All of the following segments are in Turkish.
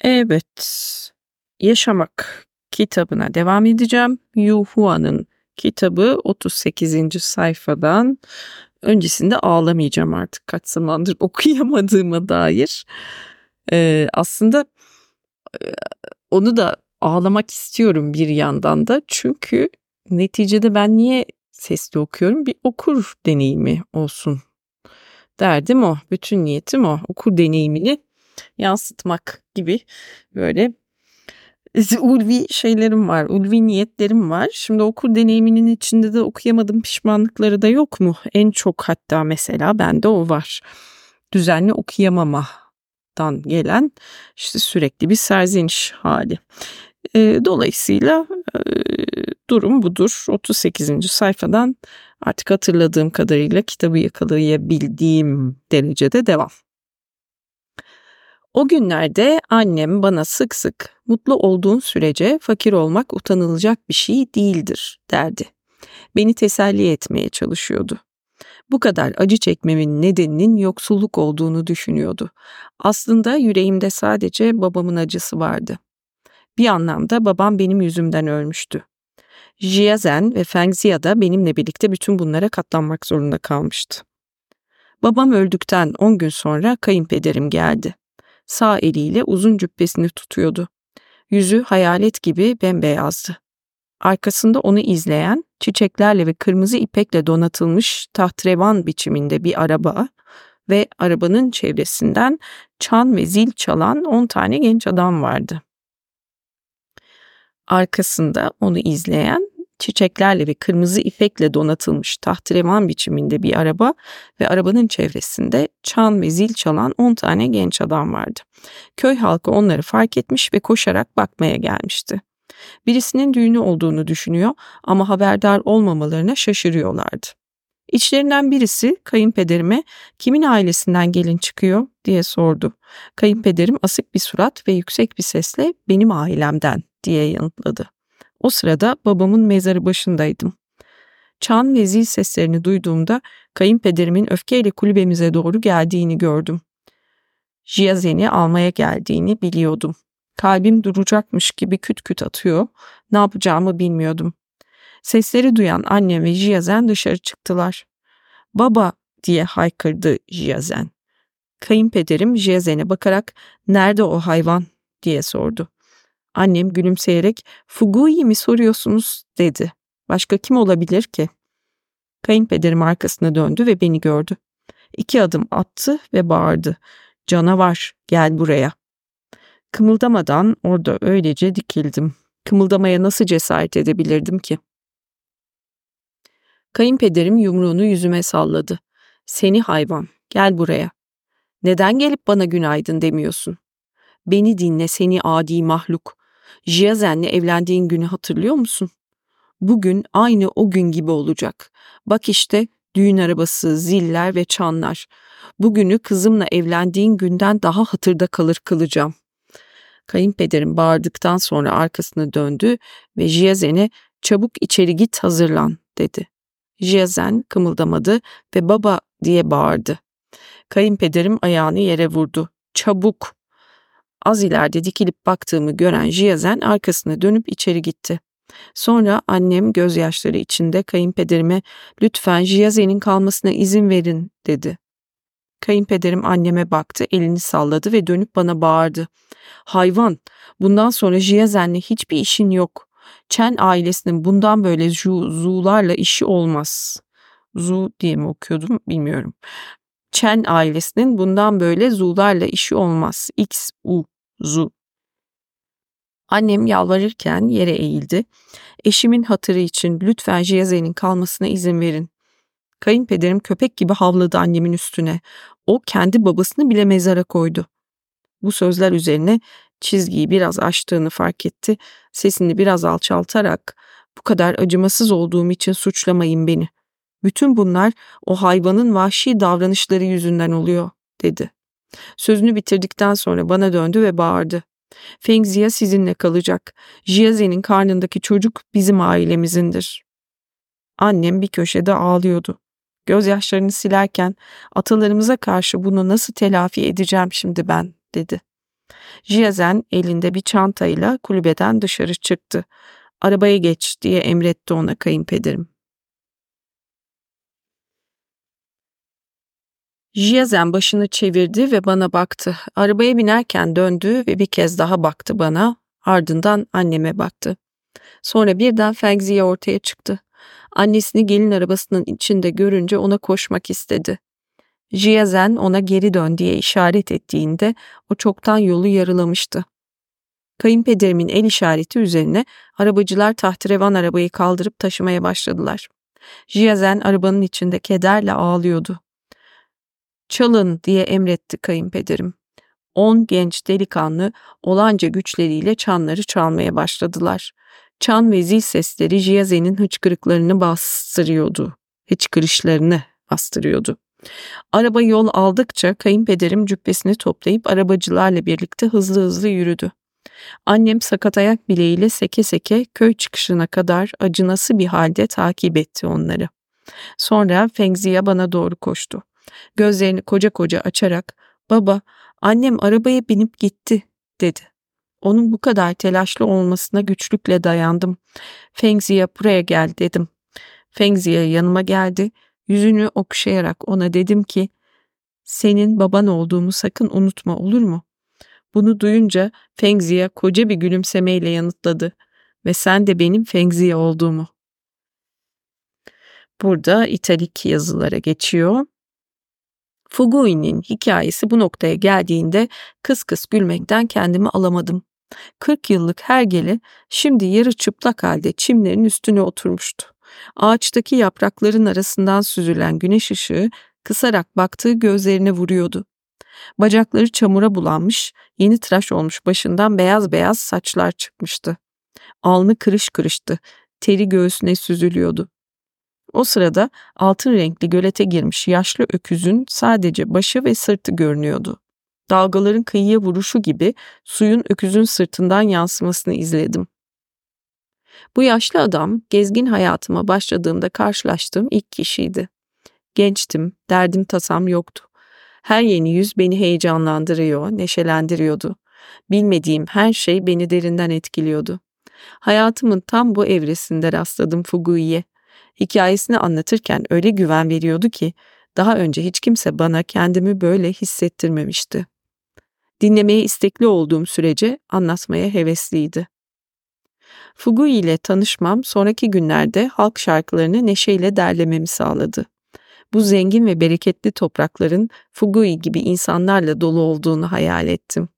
Evet, Yaşamak kitabına devam edeceğim. Yu Hua'nın kitabı 38. sayfadan öncesinde ağlamayacağım artık kaç zamandır okuyamadığıma dair. Ee, aslında e, onu da ağlamak istiyorum bir yandan da çünkü neticede ben niye sesli okuyorum bir okur deneyimi olsun derdim o. Bütün niyetim o. Okur deneyimini yansıtmak gibi böyle ulvi şeylerim var, ulvi niyetlerim var. Şimdi okur deneyiminin içinde de okuyamadım pişmanlıkları da yok mu? En çok hatta mesela bende o var. Düzenli okuyamamadan gelen işte sürekli bir serzeniş hali. E, dolayısıyla e, durum budur. 38. sayfadan artık hatırladığım kadarıyla kitabı yakalayabildiğim derecede devam. O günlerde annem bana sık sık mutlu olduğun sürece fakir olmak utanılacak bir şey değildir derdi. Beni teselli etmeye çalışıyordu. Bu kadar acı çekmemin nedeninin yoksulluk olduğunu düşünüyordu. Aslında yüreğimde sadece babamın acısı vardı. Bir anlamda babam benim yüzümden ölmüştü. Jiazen ve Fengzia da benimle birlikte bütün bunlara katlanmak zorunda kalmıştı. Babam öldükten 10 gün sonra kayınpederim geldi sağ eliyle uzun cübbesini tutuyordu. Yüzü hayalet gibi bembeyazdı. Arkasında onu izleyen, çiçeklerle ve kırmızı ipekle donatılmış tahtrevan biçiminde bir araba ve arabanın çevresinden çan ve zil çalan on tane genç adam vardı. Arkasında onu izleyen, çiçeklerle ve kırmızı ipekle donatılmış tahtrevan biçiminde bir araba ve arabanın çevresinde çan ve zil çalan 10 tane genç adam vardı. Köy halkı onları fark etmiş ve koşarak bakmaya gelmişti. Birisinin düğünü olduğunu düşünüyor ama haberdar olmamalarına şaşırıyorlardı. İçlerinden birisi kayınpederime kimin ailesinden gelin çıkıyor diye sordu. Kayınpederim asık bir surat ve yüksek bir sesle benim ailemden diye yanıtladı. O sırada babamın mezarı başındaydım. Çan ve zil seslerini duyduğumda kayınpederimin öfkeyle kulübemize doğru geldiğini gördüm. Jiyazen'i almaya geldiğini biliyordum. Kalbim duracakmış gibi küt küt atıyor. Ne yapacağımı bilmiyordum. Sesleri duyan annem ve Jiyazen dışarı çıktılar. Baba diye haykırdı Jiyazen. Kayınpederim Jiyazen'e bakarak nerede o hayvan diye sordu. Annem gülümseyerek Fuguyi mi soruyorsunuz dedi. Başka kim olabilir ki? Kayınpederim arkasına döndü ve beni gördü. İki adım attı ve bağırdı. Canavar gel buraya. Kımıldamadan orada öylece dikildim. Kımıldamaya nasıl cesaret edebilirdim ki? Kayınpederim yumruğunu yüzüme salladı. Seni hayvan, gel buraya. Neden gelip bana günaydın demiyorsun? Beni dinle seni adi mahluk. Jiazen'le evlendiğin günü hatırlıyor musun? Bugün aynı o gün gibi olacak. Bak işte düğün arabası, ziller ve çanlar. Bugünü kızımla evlendiğin günden daha hatırda kalır kılacağım. Kayınpederim bağırdıktan sonra arkasını döndü ve Jiazen'e çabuk içeri git hazırlan dedi. Jiazen kımıldamadı ve baba diye bağırdı. Kayınpederim ayağını yere vurdu. Çabuk Az ileride dikilip baktığımı gören Jiyazen arkasına dönüp içeri gitti. Sonra annem gözyaşları içinde kayınpederime lütfen Jiyazen'in kalmasına izin verin dedi. Kayınpederim anneme baktı, elini salladı ve dönüp bana bağırdı. Hayvan, bundan sonra Jiyazen'le hiçbir işin yok. Chen ailesinin bundan böyle Zu'larla işi olmaz. Zu diye mi okuyordum bilmiyorum. Chen ailesinin bundan böyle Zu'larla işi olmaz. X, U, Zu. Annem yalvarırken yere eğildi. Eşimin hatırı için lütfen Jiyaze'nin kalmasına izin verin. Kayınpederim köpek gibi havladı annemin üstüne. O kendi babasını bile mezara koydu. Bu sözler üzerine çizgiyi biraz aştığını fark etti. Sesini biraz alçaltarak bu kadar acımasız olduğum için suçlamayın beni. Bütün bunlar o hayvanın vahşi davranışları yüzünden oluyor, dedi. Sözünü bitirdikten sonra bana döndü ve bağırdı. Fengzia sizinle kalacak. Jiaze'nin karnındaki çocuk bizim ailemizindir. Annem bir köşede ağlıyordu. Gözyaşlarını silerken atalarımıza karşı bunu nasıl telafi edeceğim şimdi ben, dedi. Jiazen elinde bir çantayla kulübeden dışarı çıktı. Arabaya geç diye emretti ona kayınpederim. Jiazen başını çevirdi ve bana baktı. Arabaya binerken döndü ve bir kez daha baktı bana. Ardından anneme baktı. Sonra birden Fengzi'ye ortaya çıktı. Annesini gelin arabasının içinde görünce ona koşmak istedi. Jiazen ona geri dön diye işaret ettiğinde o çoktan yolu yarılamıştı. Kayınpederimin el işareti üzerine arabacılar tahterevan arabayı kaldırıp taşımaya başladılar. Jiazen arabanın içinde kederle ağlıyordu. Çalın diye emretti kayınpederim. On genç delikanlı olanca güçleriyle çanları çalmaya başladılar. Çan ve zil sesleri Jiazen'in hıçkırıklarını bastırıyordu. Hıçkırışlarını bastırıyordu. Araba yol aldıkça kayınpederim cübbesini toplayıp arabacılarla birlikte hızlı hızlı yürüdü. Annem sakat ayak bileğiyle seke seke köy çıkışına kadar acınası bir halde takip etti onları. Sonra Fengziya bana doğru koştu. Gözlerini koca koca açarak baba annem arabaya binip gitti dedi. Onun bu kadar telaşlı olmasına güçlükle dayandım. Fengziya buraya gel dedim. Fengziya yanıma geldi. Yüzünü okşayarak ona dedim ki senin baban olduğumu sakın unutma olur mu? Bunu duyunca Fengziya koca bir gülümsemeyle yanıtladı ve sen de benim Fengziya olduğumu. Burada italik yazılara geçiyor. Fugui'nin hikayesi bu noktaya geldiğinde kıs kıs gülmekten kendimi alamadım. 40 yıllık hergele şimdi yarı çıplak halde çimlerin üstüne oturmuştu. Ağaçtaki yaprakların arasından süzülen güneş ışığı kısarak baktığı gözlerine vuruyordu. Bacakları çamura bulanmış, yeni tıraş olmuş başından beyaz beyaz saçlar çıkmıştı. Alnı kırış kırıştı, teri göğsüne süzülüyordu. O sırada altın renkli gölete girmiş yaşlı öküzün sadece başı ve sırtı görünüyordu. Dalgaların kıyıya vuruşu gibi suyun öküzün sırtından yansımasını izledim. Bu yaşlı adam gezgin hayatıma başladığımda karşılaştığım ilk kişiydi. Gençtim, derdim tasam yoktu. Her yeni yüz beni heyecanlandırıyor, neşelendiriyordu. Bilmediğim her şey beni derinden etkiliyordu. Hayatımın tam bu evresinde rastladım Fugui'ye. Hikayesini anlatırken öyle güven veriyordu ki daha önce hiç kimse bana kendimi böyle hissettirmemişti. Dinlemeye istekli olduğum sürece anlatmaya hevesliydi. Fugui ile tanışmam sonraki günlerde halk şarkılarını neşeyle derlememi sağladı. Bu zengin ve bereketli toprakların Fugui gibi insanlarla dolu olduğunu hayal ettim.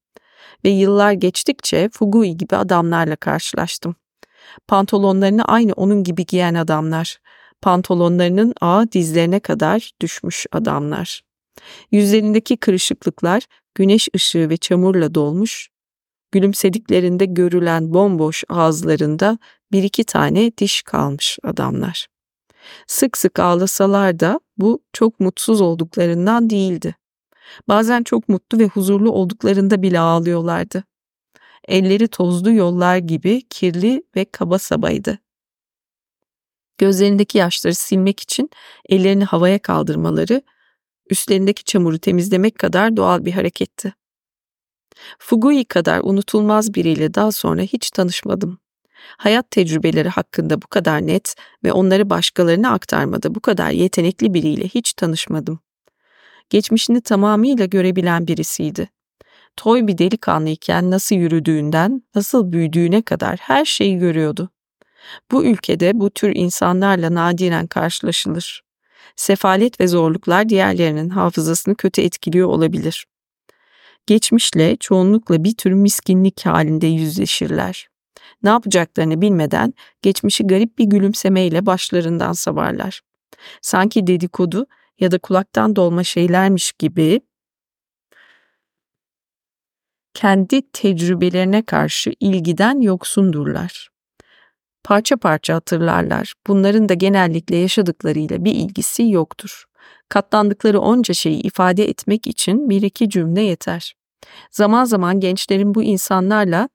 Ve yıllar geçtikçe Fugui gibi adamlarla karşılaştım. Pantolonlarını aynı onun gibi giyen adamlar. Pantolonlarının ağa dizlerine kadar düşmüş adamlar. Yüzlerindeki kırışıklıklar güneş ışığı ve çamurla dolmuş, gülümsediklerinde görülen bomboş ağızlarında bir iki tane diş kalmış adamlar. Sık sık ağlasalar da bu çok mutsuz olduklarından değildi. Bazen çok mutlu ve huzurlu olduklarında bile ağlıyorlardı. Elleri tozlu yollar gibi kirli ve kaba sabaydı. Gözlerindeki yaşları silmek için ellerini havaya kaldırmaları, üstlerindeki çamuru temizlemek kadar doğal bir hareketti. Fugui kadar unutulmaz biriyle daha sonra hiç tanışmadım. Hayat tecrübeleri hakkında bu kadar net ve onları başkalarına aktarmada bu kadar yetenekli biriyle hiç tanışmadım. Geçmişini tamamıyla görebilen birisiydi. Toy bir delikanlıyken nasıl yürüdüğünden, nasıl büyüdüğüne kadar her şeyi görüyordu. Bu ülkede bu tür insanlarla nadiren karşılaşılır. Sefalet ve zorluklar diğerlerinin hafızasını kötü etkiliyor olabilir. Geçmişle çoğunlukla bir tür miskinlik halinde yüzleşirler. Ne yapacaklarını bilmeden geçmişi garip bir gülümsemeyle başlarından savarlar. Sanki dedikodu ya da kulaktan dolma şeylermiş gibi kendi tecrübelerine karşı ilgiden yoksundurlar. Parça parça hatırlarlar. Bunların da genellikle yaşadıklarıyla bir ilgisi yoktur. Katlandıkları onca şeyi ifade etmek için bir iki cümle yeter. Zaman zaman gençlerin bu insanlarla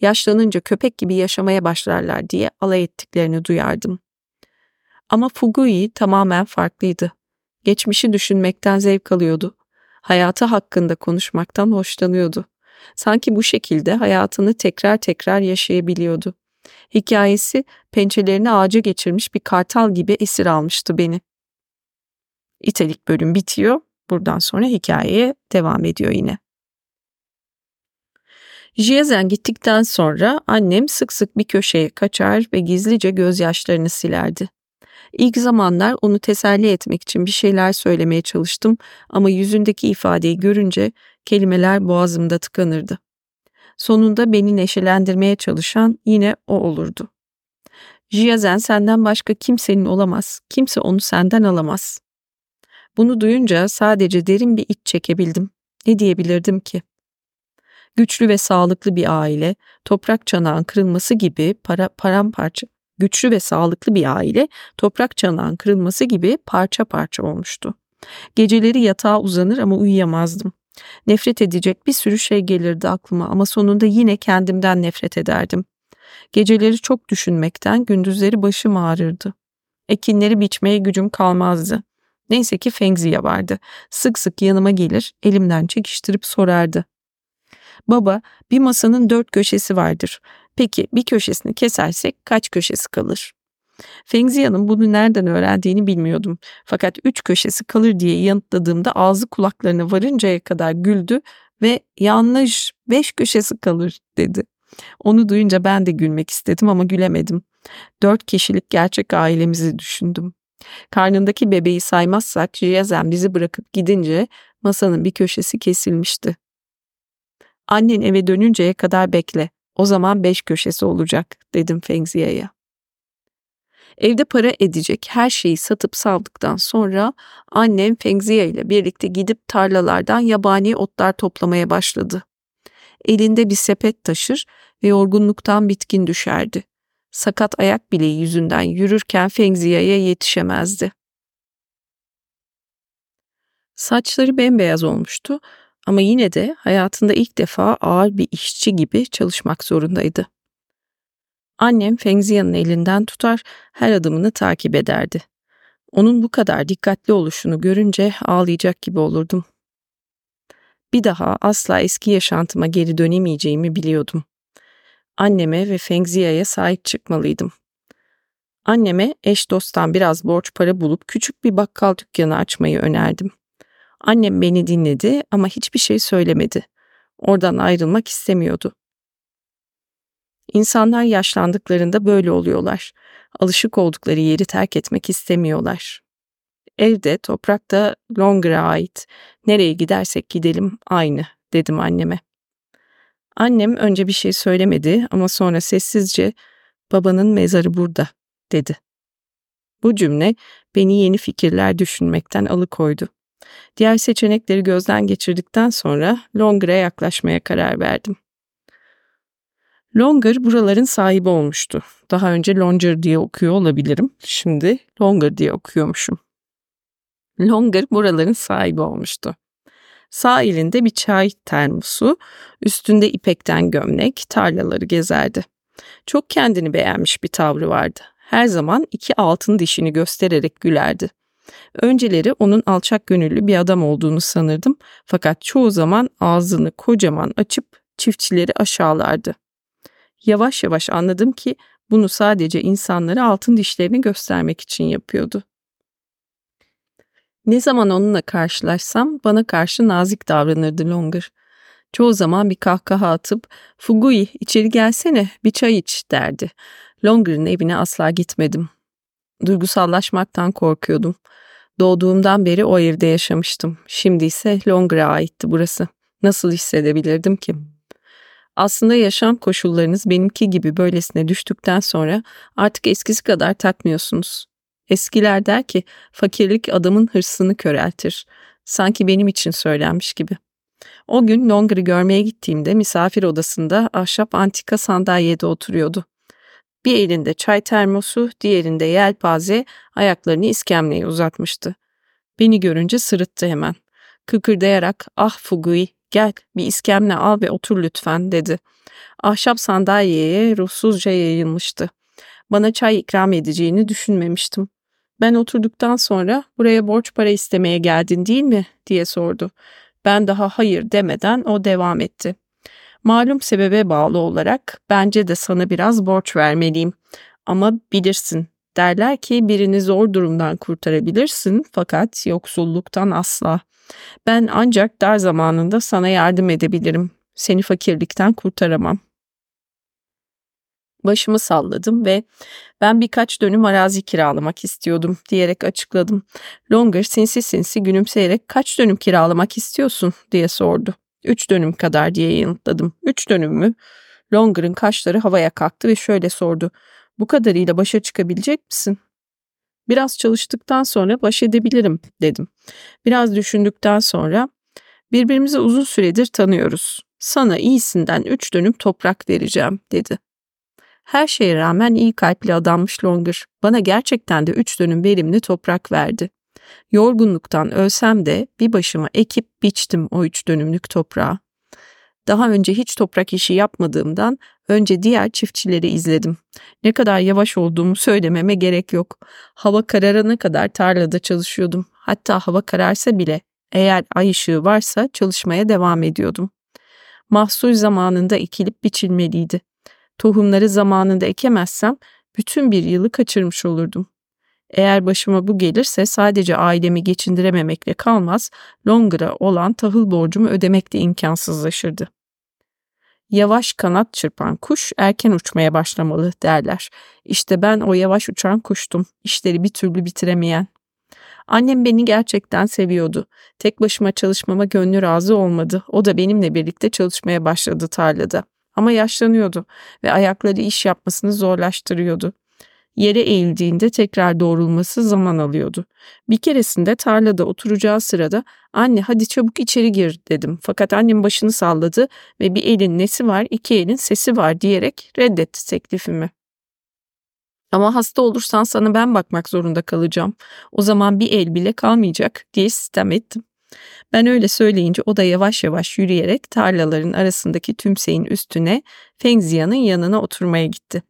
yaşlanınca köpek gibi yaşamaya başlarlar diye alay ettiklerini duyardım. Ama Fugui tamamen farklıydı. Geçmişi düşünmekten zevk alıyordu. Hayatı hakkında konuşmaktan hoşlanıyordu. Sanki bu şekilde hayatını tekrar tekrar yaşayabiliyordu. Hikayesi pençelerini ağaca geçirmiş bir kartal gibi esir almıştı beni. İtelik bölüm bitiyor. Buradan sonra hikayeye devam ediyor yine. Jiazen gittikten sonra annem sık sık bir köşeye kaçar ve gizlice gözyaşlarını silerdi. İlk zamanlar onu teselli etmek için bir şeyler söylemeye çalıştım ama yüzündeki ifadeyi görünce kelimeler boğazımda tıkanırdı. Sonunda beni neşelendirmeye çalışan yine o olurdu. Jiazen senden başka kimsenin olamaz, kimse onu senden alamaz. Bunu duyunca sadece derin bir iç çekebildim. Ne diyebilirdim ki? Güçlü ve sağlıklı bir aile, toprak çanağın kırılması gibi para, paramparça, güçlü ve sağlıklı bir aile, toprak çanağın kırılması gibi parça parça olmuştu. Geceleri yatağa uzanır ama uyuyamazdım. Nefret edecek bir sürü şey gelirdi aklıma ama sonunda yine kendimden nefret ederdim. Geceleri çok düşünmekten gündüzleri başım ağrırdı. Ekinleri biçmeye gücüm kalmazdı. Neyse ki Fengziya vardı. Sık sık yanıma gelir, elimden çekiştirip sorardı. Baba, bir masanın dört köşesi vardır. Peki bir köşesini kesersek kaç köşesi kalır? Fengziya'nın bunu nereden öğrendiğini bilmiyordum. Fakat üç köşesi kalır diye yanıtladığımda ağzı kulaklarına varıncaya kadar güldü ve yanlış beş köşesi kalır dedi. Onu duyunca ben de gülmek istedim ama gülemedim. Dört kişilik gerçek ailemizi düşündüm. Karnındaki bebeği saymazsak Jiyazen bizi bırakıp gidince masanın bir köşesi kesilmişti. Annen eve dönünceye kadar bekle. O zaman beş köşesi olacak dedim Fengziye'ye. Evde para edecek her şeyi satıp saldıktan sonra annem Fengziye ile birlikte gidip tarlalardan yabani otlar toplamaya başladı. Elinde bir sepet taşır ve yorgunluktan bitkin düşerdi. Sakat ayak bileği yüzünden yürürken Fengziye'ye yetişemezdi. Saçları bembeyaz olmuştu ama yine de hayatında ilk defa ağır bir işçi gibi çalışmak zorundaydı. Annem Fengzia'nın elinden tutar, her adımını takip ederdi. Onun bu kadar dikkatli oluşunu görünce ağlayacak gibi olurdum. Bir daha asla eski yaşantıma geri dönemeyeceğimi biliyordum. Anneme ve Fengzia'ya sahip çıkmalıydım. Anneme eş dosttan biraz borç para bulup küçük bir bakkal dükkanı açmayı önerdim. Annem beni dinledi ama hiçbir şey söylemedi. Oradan ayrılmak istemiyordu. İnsanlar yaşlandıklarında böyle oluyorlar. Alışık oldukları yeri terk etmek istemiyorlar. Evde, toprakta Longer'a ait. Nereye gidersek gidelim aynı dedim anneme. Annem önce bir şey söylemedi ama sonra sessizce babanın mezarı burada dedi. Bu cümle beni yeni fikirler düşünmekten alıkoydu. Diğer seçenekleri gözden geçirdikten sonra Longer'a yaklaşmaya karar verdim. Longer buraların sahibi olmuştu. Daha önce Longer diye okuyor olabilirim. Şimdi Longer diye okuyormuşum. Longer buraların sahibi olmuştu. Sağ elinde bir çay termosu, üstünde ipekten gömlek, tarlaları gezerdi. Çok kendini beğenmiş bir tavrı vardı. Her zaman iki altın dişini göstererek gülerdi. Önceleri onun alçak gönüllü bir adam olduğunu sanırdım fakat çoğu zaman ağzını kocaman açıp çiftçileri aşağılardı. Yavaş yavaş anladım ki bunu sadece insanlara altın dişlerini göstermek için yapıyordu. Ne zaman onunla karşılaşsam bana karşı nazik davranırdı Longer. Çoğu zaman bir kahkaha atıp Fugui içeri gelsene bir çay iç derdi. Longer'ın evine asla gitmedim. Duygusallaşmaktan korkuyordum. Doğduğumdan beri o evde yaşamıştım. Şimdi ise Longer'a aitti burası. Nasıl hissedebilirdim ki? Aslında yaşam koşullarınız benimki gibi böylesine düştükten sonra artık eskisi kadar takmıyorsunuz. Eskiler der ki fakirlik adamın hırsını köreltir. Sanki benim için söylenmiş gibi. O gün Longer'ı görmeye gittiğimde misafir odasında ahşap antika sandalyede oturuyordu. Bir elinde çay termosu, diğerinde yelpaze, ayaklarını iskemleye uzatmıştı. Beni görünce sırıttı hemen. Kıkırdayarak ah Fugui gel bir iskemle al ve otur lütfen dedi. Ahşap sandalyeye ruhsuzca yayılmıştı. Bana çay ikram edeceğini düşünmemiştim. Ben oturduktan sonra buraya borç para istemeye geldin değil mi diye sordu. Ben daha hayır demeden o devam etti. Malum sebebe bağlı olarak bence de sana biraz borç vermeliyim. Ama bilirsin derler ki birini zor durumdan kurtarabilirsin fakat yoksulluktan asla. Ben ancak dar zamanında sana yardım edebilirim. Seni fakirlikten kurtaramam. Başımı salladım ve ben birkaç dönüm arazi kiralamak istiyordum diyerek açıkladım. Longer sinsi sinsi gülümseyerek kaç dönüm kiralamak istiyorsun diye sordu. Üç dönüm kadar diye yanıtladım. Üç dönüm mü? Longer'ın kaşları havaya kalktı ve şöyle sordu. Bu kadarıyla başa çıkabilecek misin? Biraz çalıştıktan sonra baş edebilirim dedim. Biraz düşündükten sonra birbirimizi uzun süredir tanıyoruz. Sana iyisinden üç dönüm toprak vereceğim dedi. Her şeye rağmen iyi kalpli adammış Longer. Bana gerçekten de üç dönüm verimli toprak verdi. Yorgunluktan ölsem de bir başıma ekip biçtim o üç dönümlük toprağı. Daha önce hiç toprak işi yapmadığımdan önce diğer çiftçileri izledim. Ne kadar yavaş olduğumu söylememe gerek yok. Hava kararana kadar tarlada çalışıyordum. Hatta hava kararsa bile eğer ay ışığı varsa çalışmaya devam ediyordum. Mahsul zamanında ekilip biçilmeliydi. Tohumları zamanında ekemezsem bütün bir yılı kaçırmış olurdum. Eğer başıma bu gelirse sadece ailemi geçindirememekle kalmaz, Longer'a olan tahıl borcumu ödemek de imkansızlaşırdı. Yavaş kanat çırpan kuş erken uçmaya başlamalı derler. İşte ben o yavaş uçan kuştum, işleri bir türlü bitiremeyen. Annem beni gerçekten seviyordu. Tek başıma çalışmama gönlü razı olmadı. O da benimle birlikte çalışmaya başladı tarlada. Ama yaşlanıyordu ve ayakları iş yapmasını zorlaştırıyordu. Yere eğildiğinde tekrar doğrulması zaman alıyordu. Bir keresinde tarlada oturacağı sırada anne hadi çabuk içeri gir dedim. Fakat annem başını salladı ve bir elin nesi var iki elin sesi var diyerek reddetti teklifimi. Ama hasta olursan sana ben bakmak zorunda kalacağım. O zaman bir el bile kalmayacak diye sistem ettim. Ben öyle söyleyince o da yavaş yavaş yürüyerek tarlaların arasındaki tümseyin üstüne Fengzia'nın yanına oturmaya gitti.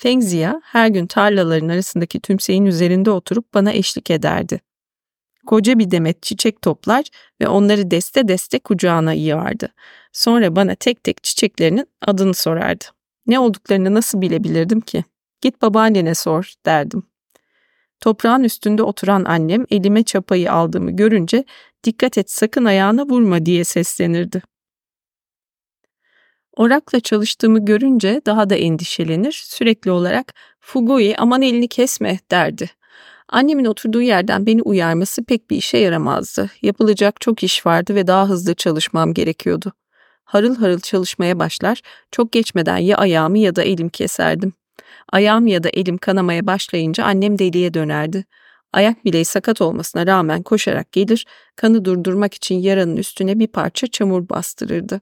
Fengzia her gün tarlaların arasındaki tümseyin üzerinde oturup bana eşlik ederdi. Koca bir demet çiçek toplar ve onları deste deste kucağına yığardı. Sonra bana tek tek çiçeklerinin adını sorardı. Ne olduklarını nasıl bilebilirdim ki? Git babaannene sor derdim. Toprağın üstünde oturan annem elime çapayı aldığımı görünce dikkat et sakın ayağına vurma diye seslenirdi. Orakla çalıştığımı görünce daha da endişelenir, sürekli olarak Fugoi aman elini kesme derdi. Annemin oturduğu yerden beni uyarması pek bir işe yaramazdı. Yapılacak çok iş vardı ve daha hızlı çalışmam gerekiyordu. Harıl harıl çalışmaya başlar, çok geçmeden ya ayağımı ya da elim keserdim. Ayağım ya da elim kanamaya başlayınca annem deliye dönerdi. Ayak bileği sakat olmasına rağmen koşarak gelir, kanı durdurmak için yaranın üstüne bir parça çamur bastırırdı.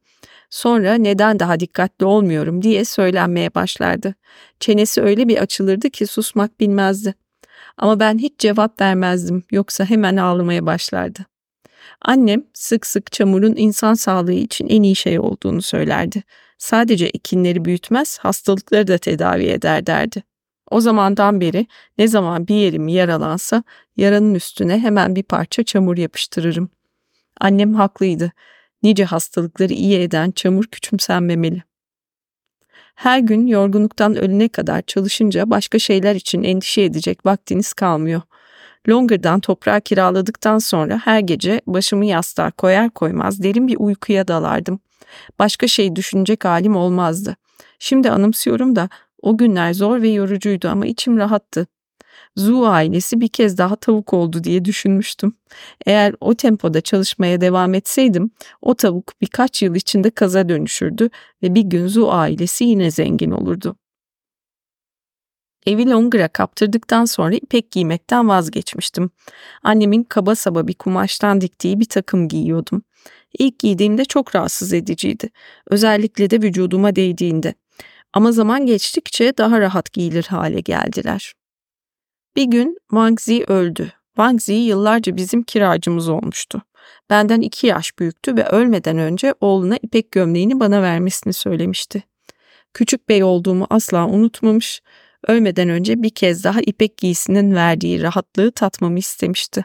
Sonra neden daha dikkatli olmuyorum diye söylenmeye başlardı. Çenesi öyle bir açılırdı ki susmak bilmezdi. Ama ben hiç cevap vermezdim yoksa hemen ağlamaya başlardı. Annem sık sık çamurun insan sağlığı için en iyi şey olduğunu söylerdi. Sadece ekinleri büyütmez, hastalıkları da tedavi eder derdi. O zamandan beri ne zaman bir yerim yaralansa yaranın üstüne hemen bir parça çamur yapıştırırım. Annem haklıydı. Nice hastalıkları iyi eden çamur küçümsenmemeli. Her gün yorgunluktan ölene kadar çalışınca başka şeyler için endişe edecek vaktiniz kalmıyor. Longer'dan toprağı kiraladıktan sonra her gece başımı yastığa koyar koymaz derin bir uykuya dalardım. Başka şey düşünecek halim olmazdı. Şimdi anımsıyorum da o günler zor ve yorucuydu ama içim rahattı. Zu ailesi bir kez daha tavuk oldu diye düşünmüştüm. Eğer o tempoda çalışmaya devam etseydim o tavuk birkaç yıl içinde kaza dönüşürdü ve bir gün Zu ailesi yine zengin olurdu. Evi Longer'a kaptırdıktan sonra ipek giymekten vazgeçmiştim. Annemin kaba saba bir kumaştan diktiği bir takım giyiyordum. İlk giydiğimde çok rahatsız ediciydi. Özellikle de vücuduma değdiğinde. Ama zaman geçtikçe daha rahat giyilir hale geldiler. Bir gün Wang Zi öldü. Wang Zi yıllarca bizim kiracımız olmuştu. Benden iki yaş büyüktü ve ölmeden önce oğluna ipek gömleğini bana vermesini söylemişti. Küçük bey olduğumu asla unutmamış, ölmeden önce bir kez daha ipek giysinin verdiği rahatlığı tatmamı istemişti.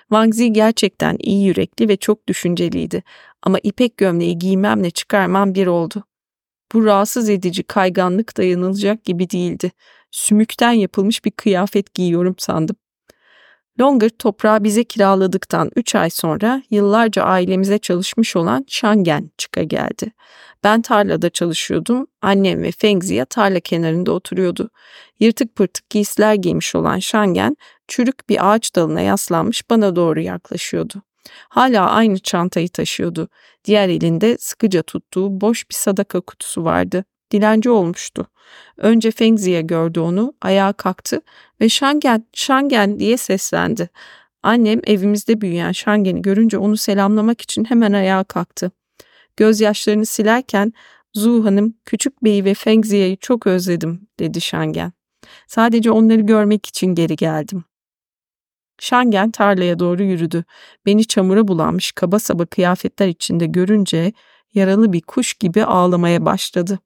Wang Zi gerçekten iyi yürekli ve çok düşünceliydi Ama ipek gömleği giymemle çıkarmam bir oldu. Bu rahatsız edici kayganlık dayanılacak gibi değildi. Sümükten yapılmış bir kıyafet giyiyorum sandım. Longer toprağı bize kiraladıktan 3 ay sonra yıllarca ailemize çalışmış olan Shangen çıka geldi. Ben tarlada çalışıyordum. Annem ve Fengziya tarla kenarında oturuyordu. Yırtık pırtık giysiler giymiş olan Shangen çürük bir ağaç dalına yaslanmış bana doğru yaklaşıyordu. Hala aynı çantayı taşıyordu. Diğer elinde sıkıca tuttuğu boş bir sadaka kutusu vardı. Dilenci olmuştu. Önce Fengzi'ye gördü onu, ayağa kalktı ve Şangen, Şangen diye seslendi. Annem evimizde büyüyen Şangen'i görünce onu selamlamak için hemen ayağa kalktı. Gözyaşlarını silerken Zu Hanım, Küçük Bey'i ve Fengziye'yi çok özledim dedi Şangen. Sadece onları görmek için geri geldim. Şangen tarlaya doğru yürüdü. Beni çamura bulanmış kaba saba kıyafetler içinde görünce yaralı bir kuş gibi ağlamaya başladı.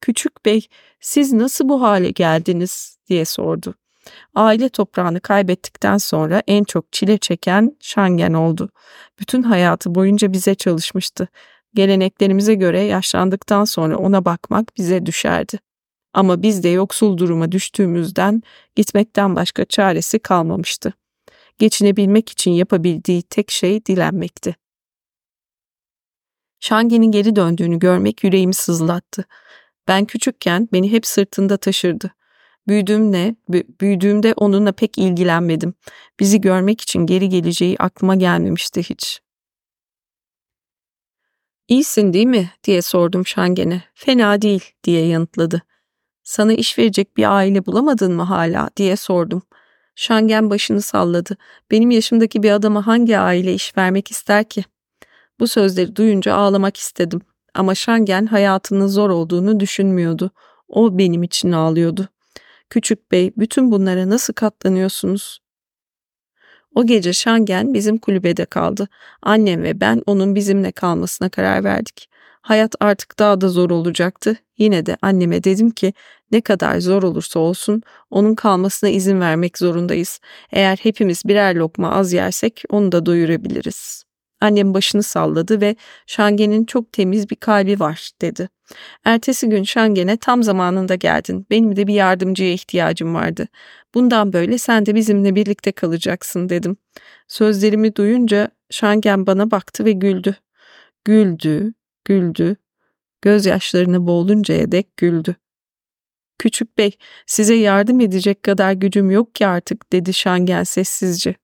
Küçük bey siz nasıl bu hale geldiniz diye sordu. Aile toprağını kaybettikten sonra en çok çile çeken Şangen oldu. Bütün hayatı boyunca bize çalışmıştı. Geleneklerimize göre yaşlandıktan sonra ona bakmak bize düşerdi. Ama biz de yoksul duruma düştüğümüzden gitmekten başka çaresi kalmamıştı. Geçinebilmek için yapabildiği tek şey dilenmekti. Şangen'in geri döndüğünü görmek yüreğimi sızlattı. Ben küçükken beni hep sırtında taşırdı. Büyüdüğümde, büyüdüğümde onunla pek ilgilenmedim. Bizi görmek için geri geleceği aklıma gelmemişti hiç. İyisin değil mi diye sordum Şangen'e. Fena değil diye yanıtladı. Sana iş verecek bir aile bulamadın mı hala diye sordum. Şangen başını salladı. Benim yaşımdaki bir adama hangi aile iş vermek ister ki? Bu sözleri duyunca ağlamak istedim. Ama Şangen hayatının zor olduğunu düşünmüyordu. O benim için ağlıyordu. Küçük bey, bütün bunlara nasıl katlanıyorsunuz? O gece Şangen bizim kulübede kaldı. Annem ve ben onun bizimle kalmasına karar verdik. Hayat artık daha da zor olacaktı. Yine de anneme dedim ki ne kadar zor olursa olsun onun kalmasına izin vermek zorundayız. Eğer hepimiz birer lokma az yersek onu da doyurabiliriz. Annem başını salladı ve Şangen'in çok temiz bir kalbi var dedi. Ertesi gün Şangen'e tam zamanında geldin. Benim de bir yardımcıya ihtiyacım vardı. Bundan böyle sen de bizimle birlikte kalacaksın dedim. Sözlerimi duyunca Şangen bana baktı ve güldü. Güldü, güldü. Gözyaşlarını boğuluncaya dek güldü. Küçük bey, size yardım edecek kadar gücüm yok ki artık dedi Şangen sessizce.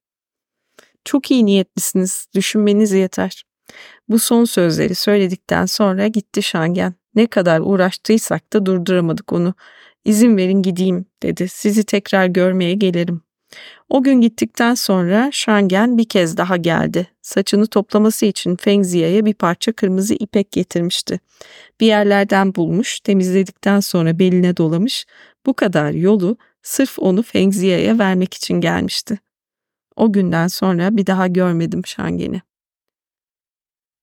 Çok iyi niyetlisiniz, düşünmeniz yeter. Bu son sözleri söyledikten sonra gitti Şangen. Ne kadar uğraştıysak da durduramadık onu. İzin verin gideyim dedi. Sizi tekrar görmeye gelirim. O gün gittikten sonra Şangen bir kez daha geldi. Saçını toplaması için Fengzia'ya bir parça kırmızı ipek getirmişti. Bir yerlerden bulmuş, temizledikten sonra beline dolamış. Bu kadar yolu sırf onu Fengzia'ya vermek için gelmişti. O günden sonra bir daha görmedim Şangen'i.